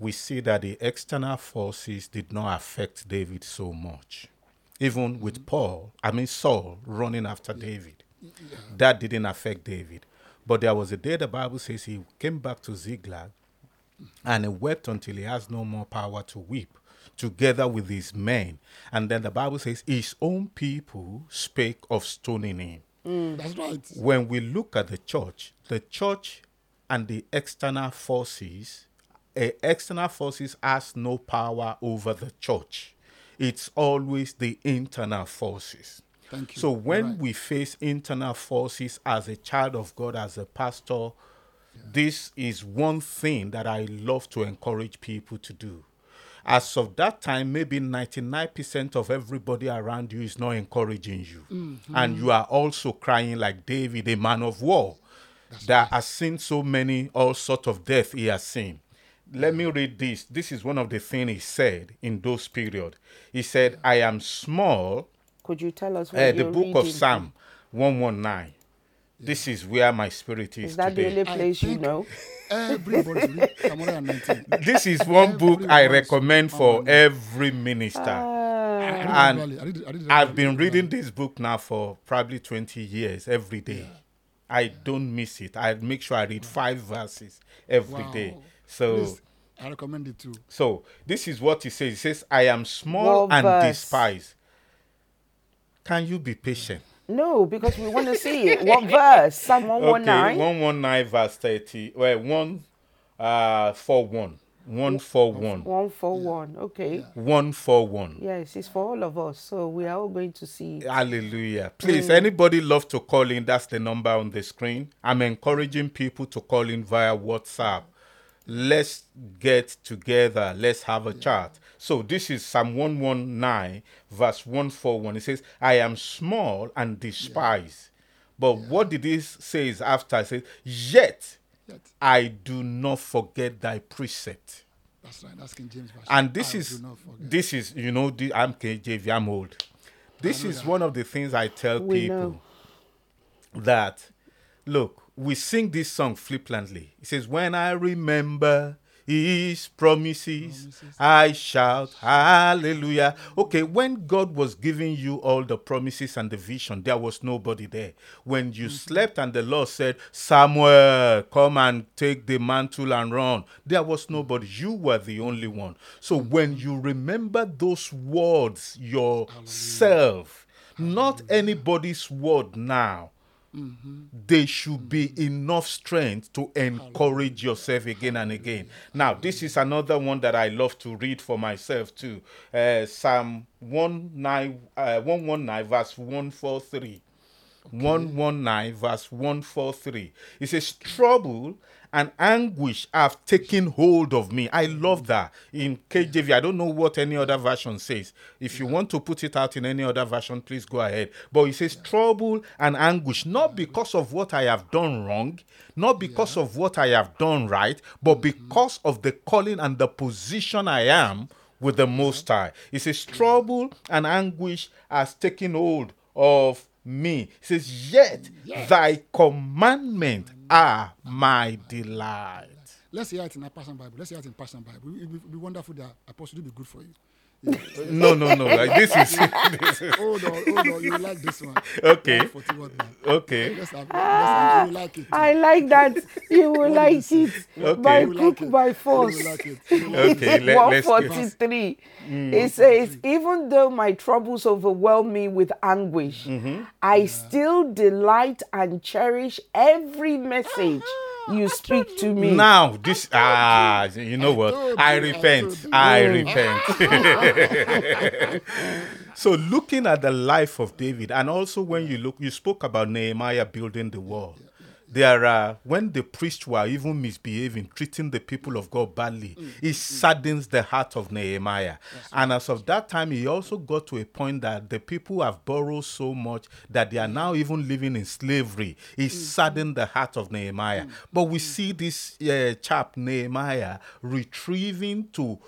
we see that the external forces did not affect David so much. Even with Paul, I mean Saul running after David, that didn't affect David. But there was a day the Bible says he came back to Ziklag and he wept until he has no more power to weep, together with his men. And then the Bible says his own people spake of stoning him mm. That's right. when we look at the church, the church and the external forces, external forces has no power over the church. It's always the internal forces. Thank you. So when right. we face internal forces as a child of God, as a pastor, this is one thing that I love to encourage people to do. As of that time, maybe 99% of everybody around you is not encouraging you. Mm-hmm. And you are also crying like David, a man of war, that has seen so many, all sort of death he has seen. Let me read this. This is one of the things he said in those period. He said, I am small, Could you tell us what uh, the you're book of? Psalm 119. This is where my spirit is, Is that the today. only I place you know? Everybody should read Psalm 119. this is one book I recommend for every minister. Ah, I read it And. I read it- I read it I've been reading this book now for probably 20 years every day. I don't miss it. I make sure I read five verses every day. Wow. So. Please, I recommend it too. So this is what he says. He says, I am small What and verse? despised. Can you be patient? No, because we want to see it. What verse? Psalm Okay, 119. 119 verse 30. Well, 1 uh 41. 141. 141. Okay. 141. Yes, it's for all of us. So we are all going to see it. Hallelujah. Please, anybody love to call in? That's the number on the screen. I'm encouraging people to call in via WhatsApp. Let's get together. Let's have a chat. So this is Psalm 119, verse 141. It says, I am small and despised. But what did this say is after? It says, Yet Yet, I do not forget thy precept. that's right. That's King James version. And this I is do not forget. this is you know the, I'm KJV I'm old. This is one of the things I tell We people know. that look we sing this song flippantly. It says when I remember his promises, I shout hallelujah. Okay, when God was giving you all the promises and the vision, there was nobody there. When you mm-hmm. slept and the Lord said, Samuel, come and take the mantle and run, there was nobody. You were the only one. So mm-hmm. when you remember those words yourself, not anybody's word now, there should be enough strength to encourage yourself again and again. Now, this is another one that I love to read for myself too. Uh, Psalm 19, uh, 119, verse 143. 119, verse 143. It says, Trouble and anguish have taken hold of me. I love that. In KJV, I don't know what any other version says. If you want to put it out in any other version, please go ahead. But it says, Trouble and anguish, not mm-hmm. because of what I have done wrong, not because of what I have done right, but mm-hmm. because of the calling and the position I am with the Most High. It says, Trouble and anguish has taken hold of me. It says, Yet thy commandment are my delight. Let's hear it in a Passion Bible. Let's hear it in Passion Bible. It would be wonderful that Apostle will be good for you. No, no, no. Like this is this is Hold on, hold on. You like this one. Okay. 140 word man. okay. Let's have, let's you ah, like it. I like that. You will like it Okay. by You will like by force. like it. You will like Okay, let, let's go. 143. Hmm. It says, even though my troubles overwhelm me with anguish, Mm-hmm. I still delight and cherish every message ah, you speak to me. Now this ah you know what? I repent. I repent. So looking at the life of David and also when you look you spoke about Nehemiah building the wall there are when the priests were even misbehaving treating the people of God badly it saddens the heart of Nehemiah. And as of that time he also got to a point that the people have borrowed so much that they are now even living in slavery. It saddened the heart of Nehemiah. But we see this uh, chap Nehemiah retrieving to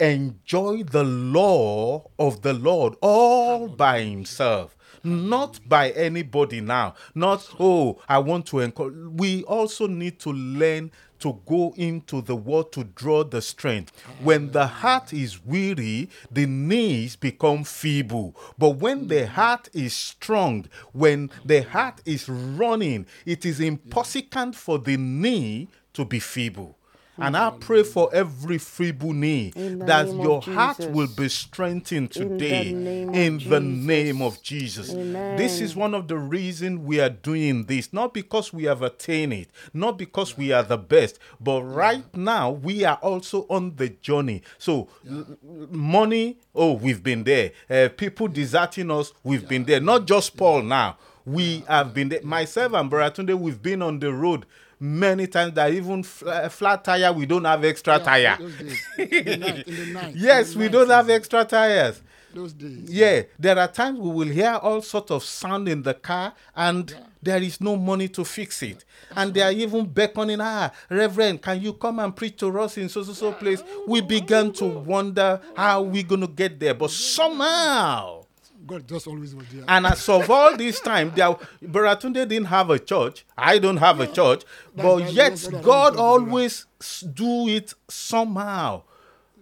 enjoy the law of the Lord all by himself. Not by anybody now. Not, oh, I want to encourage. We also need to learn to go into the word to draw the strength. When the heart is weary, the knees become feeble. But when the heart is strong, when the heart is running, it is impossible for the knee to be feeble. And I pray for every feeble knee that your heart Jesus. will be strengthened In the today of in the Jesus. name of Jesus. This is one of the reasons we are doing this, not because we have attained it, not because we are the best, but right now we are also on the journey. So, l- money, oh, we've been there. Uh, people deserting us, we've been there. Not just Paul now. We have been there. Myself and Brother Tunde, we've been on the road many times that even fl- uh, flat tire, we don't have extra tire. In the night. Night. Yes, we don't have extra tires. Those days. Yeah, there are times we will hear all sorts of sound in the car and there is no money to fix it. And they are even beckoning, ah, Reverend, can you come and preach to us in so so so place? We began to wonder how we're going to get there. But somehow, God just always was there. and as of all this time, there, Brother Tunde didn't have a church. I don't have a church. But that's- yet, what God want to do. always do it somehow.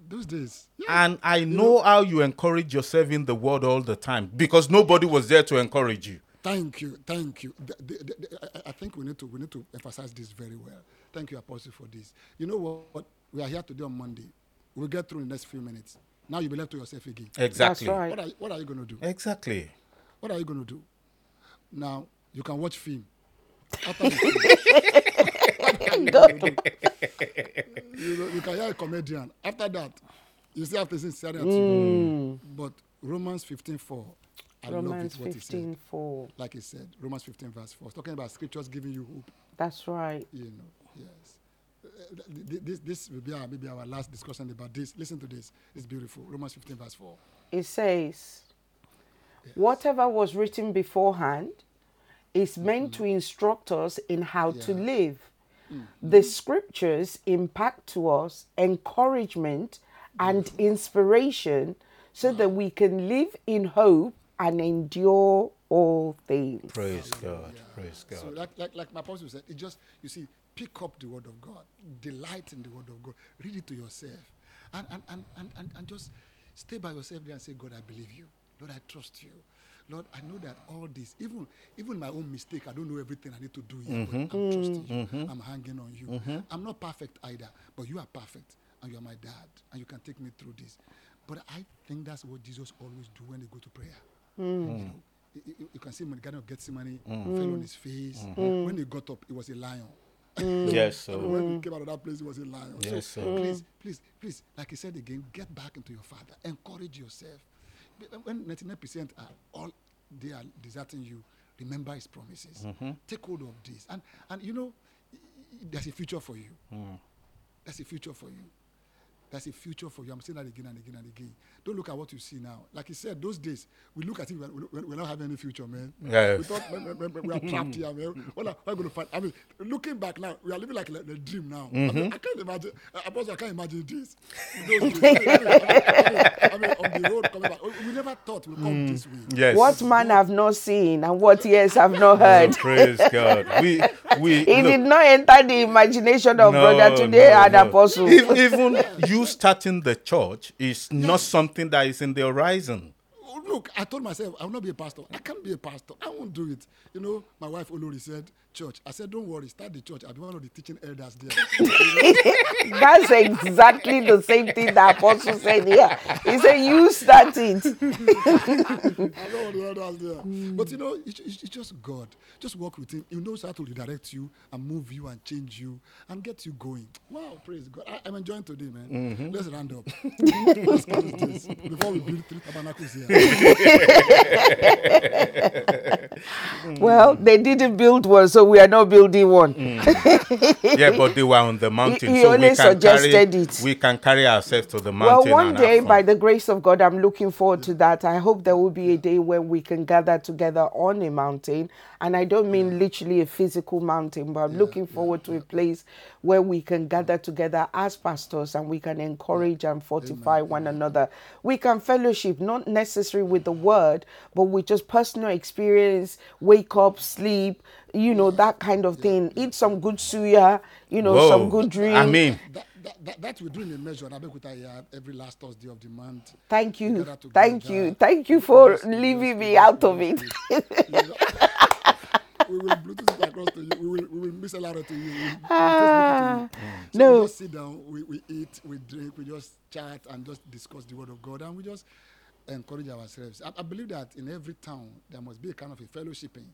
Those days. Yeah. And I know how you encourage yourself in the world all the time because nobody was there to encourage you. Thank you, thank you. The- the- the- I think we need to we need to emphasize this very well. Thank you, Apostle, for this. You know what? We are here today on Monday. We'll get through in the next few minutes. Now you'll be left to yourself again. Exactly. That's right. What are, what are you going to do? Exactly. What are you going to do? Now you can watch film. After the film, what are you gonna do? you, know, you can hear a comedian. After that, you still have to say staring at you. But Romans 15:4, I Romans love it what he said. 15 4. Like he said, Romans 15 verse 4. It's talking about scriptures giving you hope. That's right. You know, yes. Uh, th- th- This, this will be our, maybe our last discussion about this. Listen to this. It's beautiful. Romans 15 verse 4. It says, whatever was written beforehand is mm-hmm. meant to instruct us in how to Yeah. live. Mm-hmm. The scriptures impact to us encouragement and inspiration so mm-hmm. that we can live in hope and endure all things. Praise God. Praise So God. like, like, like my apostle said, it just, you see, pick up the word of God. Delight in the word of God. Read it to yourself. And, and, and, and, and, and just stay by yourself there and say, God, I believe you. Lord, I trust you. Lord, I know that all this, even even my own mistake, I don't know everything I need to do here, but I'm mm-hmm. trusting you. Mm-hmm. I'm hanging on you. Mm-hmm. I'm not perfect either, but you are perfect, and you are my dad, and you can take me through this. But I think that's what Jesus always do when they go to prayer. Mm. You know, you, you- can see him in the Garden of Gethsemane, mm. fell on his face. When he got up, it was a lion. Mm. Yes, And so. when he came out of that place, it was a lion. Yes, so sir. please, please, please, like he said again, get back into your father. Encourage yourself. When 99% are all they are deserting you, remember his promises. Mm-hmm. Take hold of this. And and you know, there's a future for you. Mm. There's a future for you. There's a future for you. I'm saying that again and again and again. Don't look at what you see now. Like he said, those days, we look at it, we- we- we're not having any future, man. Yes. We thought man, man, man, man, we are trapped here, man. What are we going to find? I mean, looking back now, we are living like a, a dream now. I, mean, mm-hmm. I can't imagine. Uh, I, I can't imagine this. Those days. I, mean, I, mean, I mean, on the road coming back, we, we never thought we'll come mm. this way. Yes. What man have not seen and what ears have not heard. Praise God. We we It look, did not enter the imagination of No, brother today no, and no. apostle. Ev- Even you starting the church is not something that is in the horizon. Look, I told myself I will not be a pastor. I can't be a pastor. I won't do it. You know, my wife Olori said, "Church." I said, "Don't worry, start the church. I'll be one of the teaching elders there." That's exactly the same thing the apostle said here. He said, You start it. I know what the elders there. Hmm. But you know, it's, it's, just God. Just work with Him. He knows how to redirect you and move you and change you and get you going. Wow, praise God. I, I'm enjoying today, man. Mm-hmm. Let's round up. Let's close this before we build three tabernacles here. Well, they didn't build one, so we are not building one. Mm. Yeah, but they were on the mountain, he so we only can carry suggested it. we can carry ourselves to the mountain. Well, one day, by the grace of God, I'm looking forward to that. I hope there will be a day when we can gather together on a mountain. And I don't mean literally a physical mountain, but I'm looking forward to a place where we can gather together as pastors and we can encourage and fortify one another. We can fellowship, not necessarily with the word, but with just personal experience, wake up, sleep, you know, that kind of thing. Eat some good suya, you know, some Whoa. good drink. I mean, that, that, that, that we're doing a measure. And I bet here every last Thursday of the month. Thank We you. Thank you. Thank you for leaving me out of it. we will Bluetooth it across to you. We will, we will miss a lot to you. We Ah, to you. So no. we just sit down, we, we eat, we drink, we just chat and just discuss the word of God and we just encourage ourselves. I, I believe that in every town there must be a kind of a fellowshipping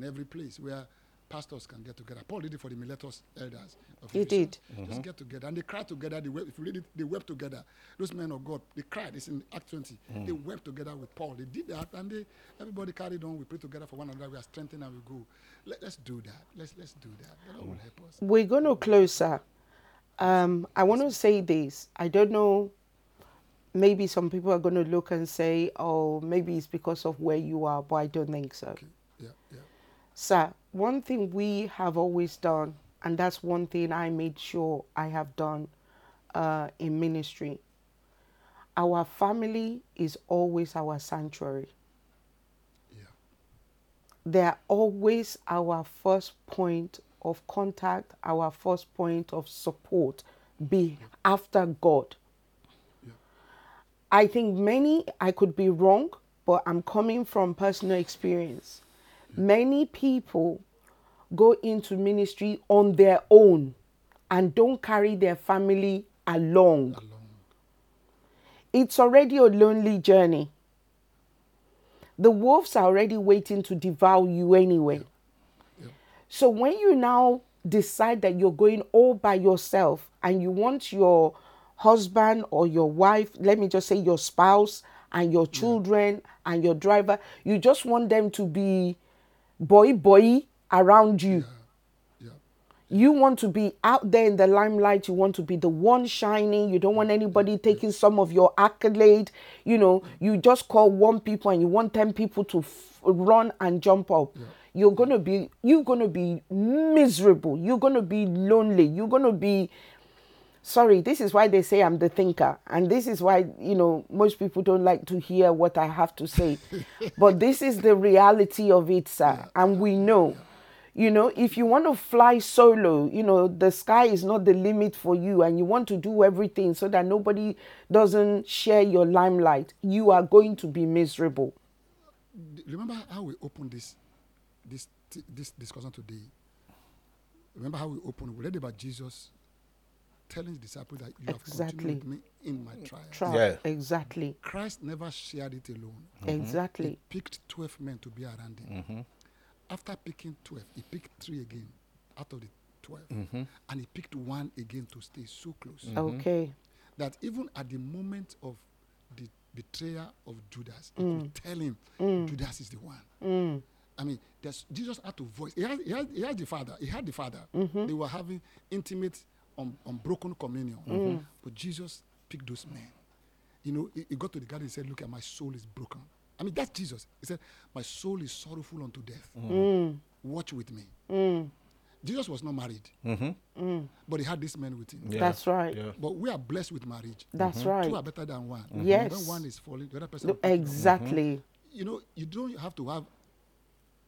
in every place where pastors can get together. Paul did it for the Miletus elders. Of He Ephesus. did. Just mm-hmm. get together and they cried together. They wept, if you read it, they wept together. Those men of God, they cried. It's in Act 20. Mm. They wept together with Paul. They did that and they everybody carried on. We pray together for one another. We are strengthened and we go. Let, us do that. Let's let's do that. The Lord will mm. help us. We're going to close, sir. Um, I want to say this. I don't know. Maybe some people are going to look and say, oh, maybe it's because of where you are, but I don't think so. Yeah, yeah. Sir, one thing we have always done, and that's one thing I made sure I have done uh, in ministry. Our family is always our sanctuary. Yeah. They're always our first point of contact, our first point of support, be after God. Yeah. I think many, I could be wrong, but I'm coming from personal experience. Many people go into ministry on their own and don't carry their family along. Alone. It's already a lonely journey. The wolves are already waiting to devour you anyway. So when you now decide that you're going all by yourself and you want your husband or your wife, let me just say your spouse and your mm. children and your driver, you just want them to be boy boy around you. Yeah. You want to be out there in the limelight. You want to be the one shining. You don't want anybody taking some of your accolade. You know, you just call one people and you want 10 people to f- run and jump up. You're going to be you're going to be miserable. You're going to be lonely. You're going to be sorry this is why they say i'm the thinker and this is why you know most people don't like to hear what i have to say but this is the reality of it sir and we know you know if you want to fly solo you know the sky is not the limit for you and you want to do everything so that nobody doesn't share your limelight you are going to be miserable Remember how we opened this, this, this discussion today. Remember how we opened. We read about Jesus telling his disciples that you have Exactly. continued with me in my mm, trials. Try. Yeah. exactly Christ never shared it alone. Mm-hmm. exactly He picked 12 men to be around him. Mm-hmm. After picking 12, he picked three again out of the 12. Mm-hmm. And he picked one again to stay so close. okay That even at the moment of the betrayal of Judas, he could mm. tell him, mm. Judas is the one. I mean, there's, Jesus had to voice. He had, he, had, he had the Father. He had the Father. They were having intimate, un, unbroken communion. Mm-hmm. Mm-hmm. But Jesus picked those men. You know, he, he got to the garden and said, Look at my soul is broken. I mean, that's Jesus. He said, My soul is sorrowful unto death. Mm-hmm. Mm. Watch with me. Mm. Jesus was not married, mm. but he had this man with him. Yeah. That's right. Yeah. But we are blessed with marriage. that's Two right are better than one. Yes. When one is falling, the other person. No, will pick it exactly You know, you don't have to have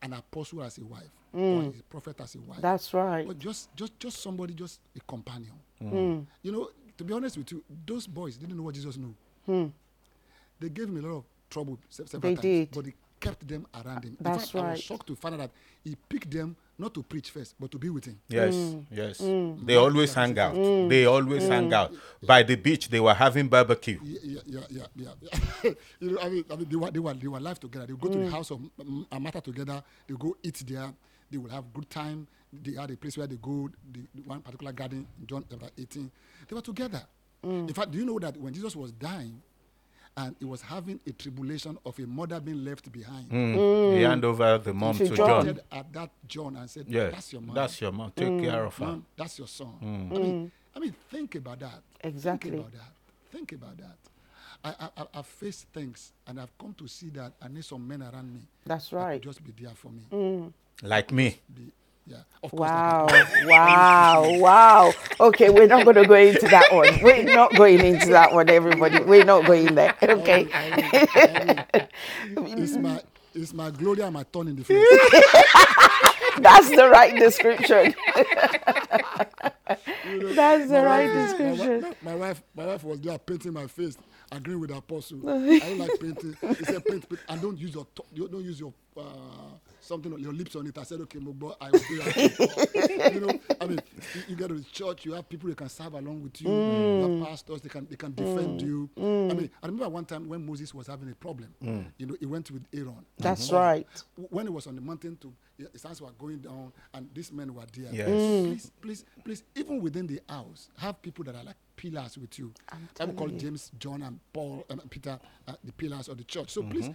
an apostle as a wife Mm. or a prophet as a wife. that's right But just, just, just somebody, just a companion. Mm. mm. You know, to be honest with you, those boys didn't know what Jesus knew. Mm. They gave him a lot of trouble several. They times, did. but he kept them around him. In That's fact, I was shocked to find out that he picked them not to preach first, but to be with him. Yes, Mm. yes. They always hang out. They always hang out. By the beach, they were having barbecue. Yeah, yeah, yeah, yeah, yeah. you know, I mean, I mean, they were, they were, they were live together. They would go to the house of M- M- Martha together. They go eat there. They will have good time. They had a place where they go. The, the one particular garden, John chapter 18. They were together. Mm. In fact, do you know that when Jesus was dying, and he was having a tribulation of a mother being left behind, hmm. mm. He handed over the mom To to John. John. pointed at that John and said, Yes, "That's your mom. That's your mom. Take mm. care of her. Mom, that's your son. Hmm. I mean, I mean, think about that. Exactly. Think about that. Think about that. I, I, I- I've faced things, and I've come to see that I need some men around me. That's that could right. just be there for me. Like me. Yeah. Of. Wow, wow, wow. Okay, we're not going to go into that one. We're not going into that one, everybody. We're not going there. Okay. it's my it's my glory and my thorn in the face. That's the right description. That's the right wife is- my wi- description. My, my wife, my wife was there painting my face, agreeing with the apostle. I don't like painting. He said, paint, paint, and don't use your, you don't use your uh, something, on your lips on it. I said, okay, Mogbo, I will do that. you know, I mean, you, you get to the church, you have people that can serve along with you. You have pastors, they can, they can defend you. I mean, I remember one time when Moses was having a problem. You know, he went with Aaron. That's Hur. right. When he was on the mountain, to his hands were going down, and these men were there. Yes. Please, please, please, even within the house, have people that are like pillars with you. I would call James, John, and Paul, and Peter uh, the pillars of the church. So please,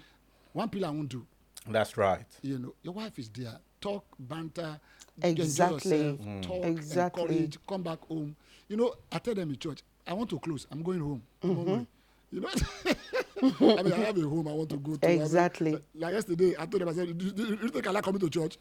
one pillar won't do. That's right. You know, your wife is there. Talk, banter, Exactly. enjoy yourself, mm. talk, Exactly. encourage, come back home. You know, I tell them in church, I want to close. I'm going home. I'm. Mm-hmm. You know, I mean, I have a home I want to go to. I mean, Exactly. like, like yesterday, I told them, I said, do, do, do you think I like coming to church?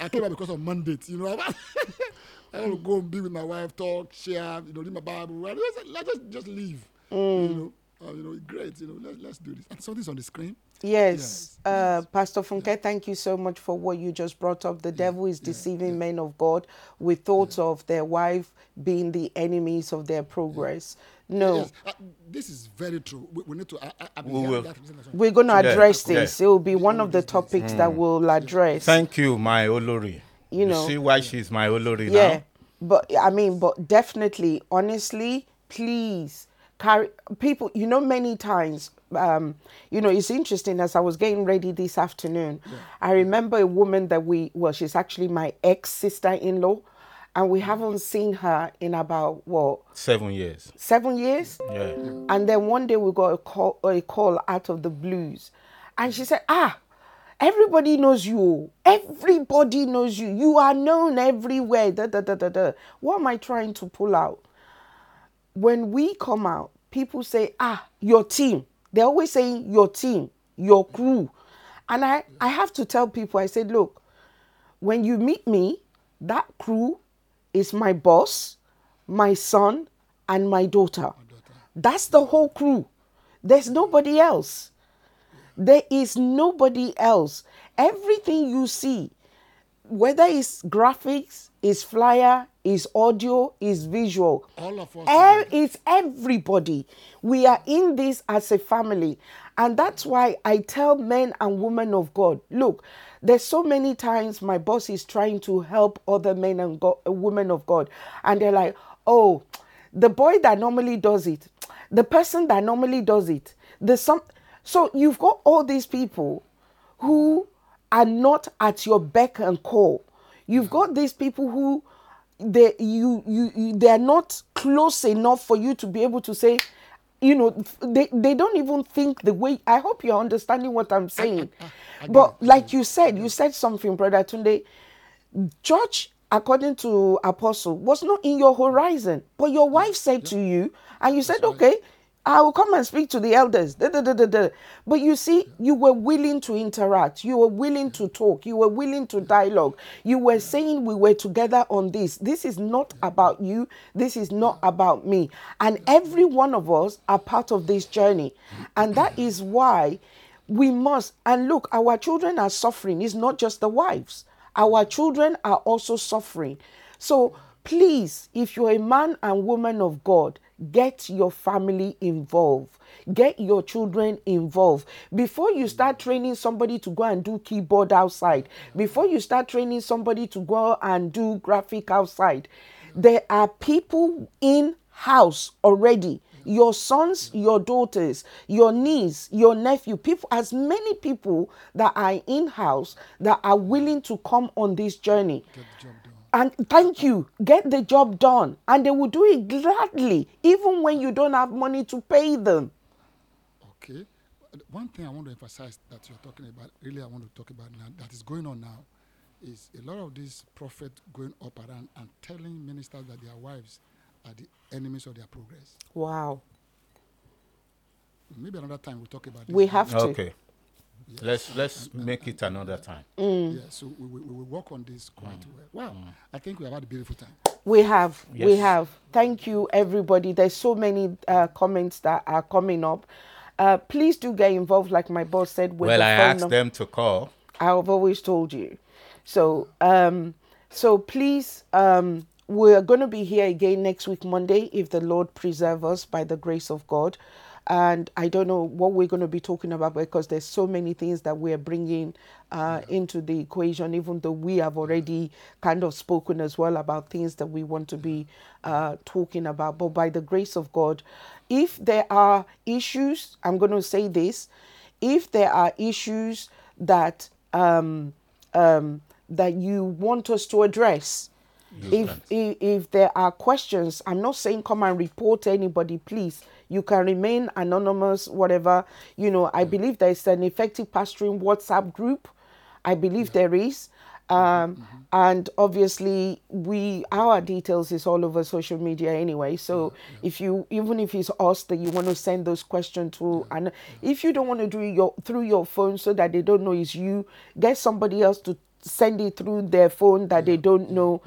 I came out because of mandate. You know, I want to go and be with my wife, talk, share, you know, read my Bible. I just, let's just, just leave. Mm. You know, uh, you know, great. You know, let, let's do this. And something's on the screen. Yes, Yes, uh, Pastor Funke, thank you so much for what you just brought up. The devil is deceiving men of God with thoughts of their wife being the enemies of their progress. No, Yes, uh, this is very true. We, we need to. I, I, I've been We hearing will. that from Senator. we're going to address yeah. this. It will be one of the topics that we'll address. Thank you, my Olori. You know. see why she's my Olori yeah now? but i mean but definitely honestly please carry people you know many times um you know it's interesting as i was getting ready this afternoon i remember a woman that we well she's actually my ex sister-in-law and we haven't seen her in about what Seven years. seven years Yeah. and then one day we got a call, a call out of the blues. And she said, Ah, everybody knows you. Everybody knows you. You are known everywhere. Da, da, da, da, da. What am I trying to pull out? When we come out, people say, Ah, your team. They're always saying your team, your crew. And I, I have to tell people, I said, Look, when you meet me, that crew is my boss, my son, and my daughter. That's the whole crew. There's nobody else. There is nobody else. Everything you see, whether it's graphics, is flyer, is audio, is visual, All of us e- together. it's everybody. We are in this as a family. And that's why I tell men and women of God look, there's so many times my boss is trying to help other men and go- women of God. And they're like, oh, the boy that normally does it, the person that normally does it, the some. So you've got all these people who are not at your beck and call. You've got these people who they you you, you they are not close enough for you to be able to say you know they, they don't even think the way i hope you're understanding what i'm saying. But like you said you said something brother tunde. Church according to apostle was not in your horizon but your wife said to you and you said okay I will come and speak to the elders. Da, da, da, da, da. But you see, you were willing to interact. You were willing to talk. You were willing to dialogue. You were saying we were together on this. This is not about you. This is not about me. And every one of us are part of this journey. And that is why we must. And look, our children are suffering. It's not just the wives, our children are also suffering. So please, if you're a man and woman of God, get your family involved. Get your children involved. Before you start training somebody to go and do keyboard outside, before you start training somebody to go and do graphic outside, there are people in house already your sons, your daughters, your niece, your nephew, people, as many people that are in house that are willing to come on this journey. Get the job done. And thank you, get the job done. And they will do it gladly, even when you don't have money to pay them. Okay. One thing I want to emphasize that you're talking about, really, I want to talk about now, that is going on now, is a lot of these prophets going up around and telling ministers that their wives are the enemies of their progress. Wow. Maybe another time we'll talk about this. We have to. Okay. Let's let's make it another time. Mm. Yeah, so we, we, we will work on this quite well. Wow. I think we have had a beautiful time. We have, we have. Thank you, everybody. There's so many uh, comments that are coming up. Uh, please do get involved, like my boss said. With Well, the I asked num- them to call. I've always told you. So, um, so please, um, we're going to be here again next week, Monday, if the Lord preserve us by the grace of God. And I don't know what we're going to be talking about because there's so many things that we're bringing uh, into the equation, even though we have already kind of spoken as well about things that we want to be uh, talking about. But by the grace of God, if there are issues, I'm going to say this if there are issues that um, um, that you want us to address, if, if if there are questions, I'm not saying come and report anybody, please. You can remain anonymous, whatever. You know, I mm. believe there's an effective pastoring WhatsApp group. I believe mm-hmm. there is. Um, mm-hmm. and obviously we our details is all over social media anyway. So if you even if it's us that you want to send those questions to and if you don't want to do it your through your phone so that they don't know it's you get somebody else to send it through their phone that they don't know.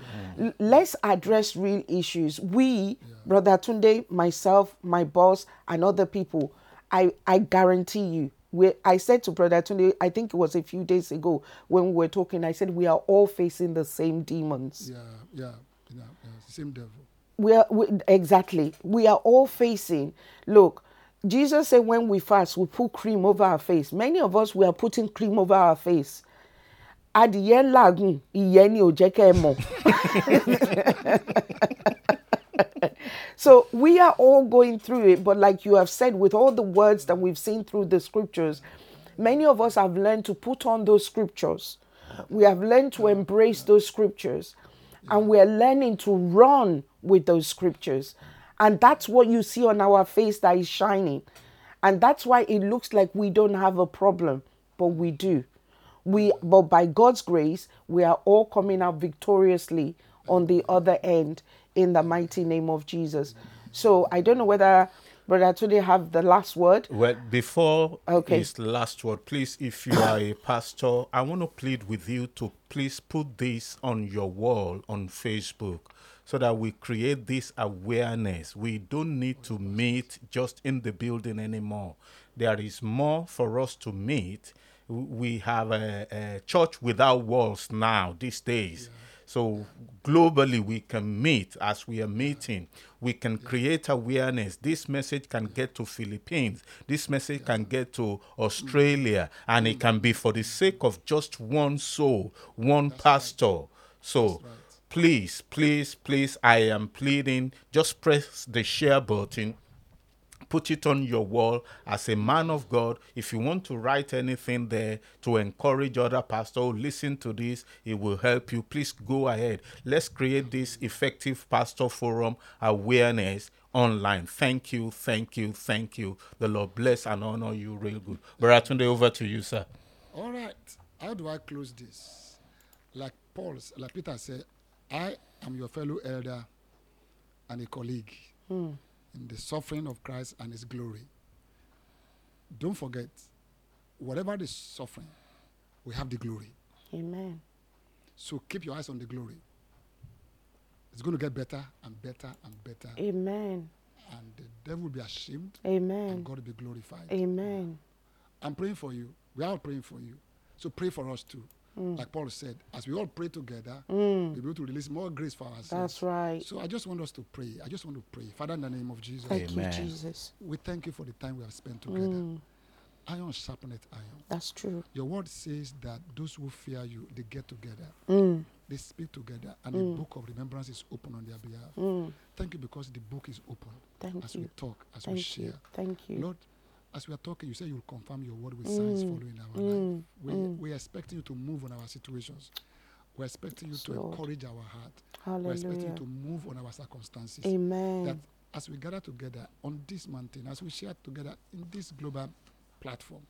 let's address real issues. We mm. Brother tunde myself my boss and other people I, I guarantee you, we, I said to Brother Tunde, I think it was a few days ago when we were talking, I said we are all facing the same demons. Yeah, yeah, yeah, yeah. Same devil. We are we, exactly. We are all facing. Look, Jesus said when we fast, we put cream over our face. Many of us we are putting cream over our face. Adìyẹ làágùn, ìyẹn ni ò jẹ́ kẹ́ ẹ mọ̀. So we are all going through it, but like you have said, with all the words that we've seen through the scriptures, many of us have learned to put on those scriptures. We have learned to embrace those scriptures, and we are learning to run with those scriptures. And that's what you see on our face that is shining. And that's why it looks like we don't have a problem, but we do. We but by God's grace, we are all coming out victoriously on the other end in the mighty name of Jesus. So I don't know whether Brother Tunde have the last word. Well, before Okay. his last word, please, if you are a pastor, I want to plead with you to please put this on your wall on Facebook so that we create this awareness. We don't need to meet just in the building anymore. There is more for us to meet. We have a, a church without walls now these days. So globally, we can meet as we are meeting. We can create awareness. This message can get to Philippines. This message can get to Australia, and it can be for the sake of just one soul, one pastor. So please, please, please, I am pleading. Just press the share button put it on your wall as a man of God. If you want to write anything there to encourage other pastors, "Oh, listen to this, it will help you. Please go ahead. Let's create this effective pastor forum awareness online. Thank you, thank you, thank you. The Lord bless and honor you real good. Brother Tunde, over to you, sir. All right. How do I close this? Like Paul, s- like Peter said, I am your fellow elder and a colleague hmm. In the suffering of Christ and his glory. Don't forget, whatever the suffering, we have the glory. Amen. So keep your eyes on the glory. It's going to get better and better and better. Amen. And the devil will be ashamed Amen. and God will be glorified. Amen. I'm praying for you. We are praying for you. So pray for us too. Like Paul said, as we all pray together, we'll be able to release more grace for ourselves. That's right. So I just want us to pray. I just want to pray. Father, in the name of Jesus, Thank Amen. you, Jesus. we thank you for the time we have spent together. Iron sharpeneth iron. That's true. Your word says that those who fear you, they get together. Mm. They speak together, and the book of remembrance is open on their behalf. Thank you because the book is open Mm. Thank as you. we talk, as we share. you. Thank you. Lord, as we are talking, you say you'll confirm your word with mm, signs following our mm, life. We, mm. we are expecting you to move on our situations. We're expecting you Yes, to Lord. encourage our heart. We're expecting you to move on our circumstances. Amen. That as we gather together on this mountain, as we share together in this global platform,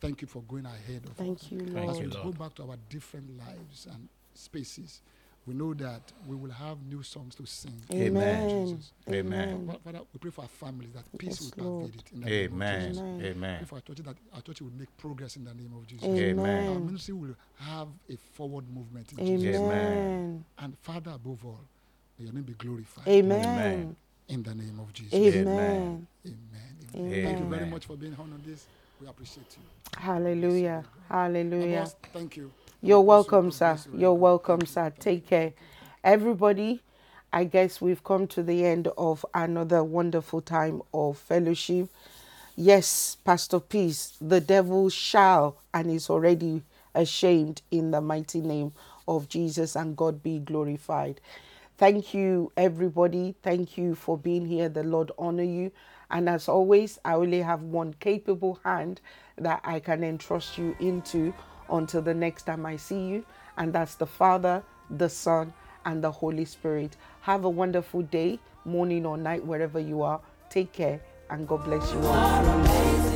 thank you for going ahead of us. Thank you, Thank As we you, Lord. go back to our different lives and spaces, we know that we will have new songs to sing. Amen. Jesus. Amen. Fa- Father, we pray for our families that peace Yes, will Lord. pervade it in the name of Amen. Jesus. Amen. Pray Amen. for our church that our church will make progress in the name of Jesus. Amen. Our Amen. ministry will have a forward movement in Jesus. Amen. Amen. And Father, above all, may your name be glorified Amen. Amen. in the name of Jesus. Amen. Amen. Amen. Amen. Thank you very much for being on on this. We appreciate you. Hallelujah. Hallelujah. Abbas, thank you. You're God bless you. welcome, sir. you. You're welcome, sir. Take care. Everybody, I guess we've come to the end of another wonderful time of fellowship. Yes, Pastor Peace, the devil shall and is already ashamed in the mighty name of Jesus and God be glorified. Thank you, everybody. Thank you for being here. The Lord honor you. And as always, I only have one capable hand that I can entrust you into until the next time I see you. And that's the Father, the Son, and the Holy Spirit. Have a wonderful day, morning or night, wherever you are. Take care and God bless you all.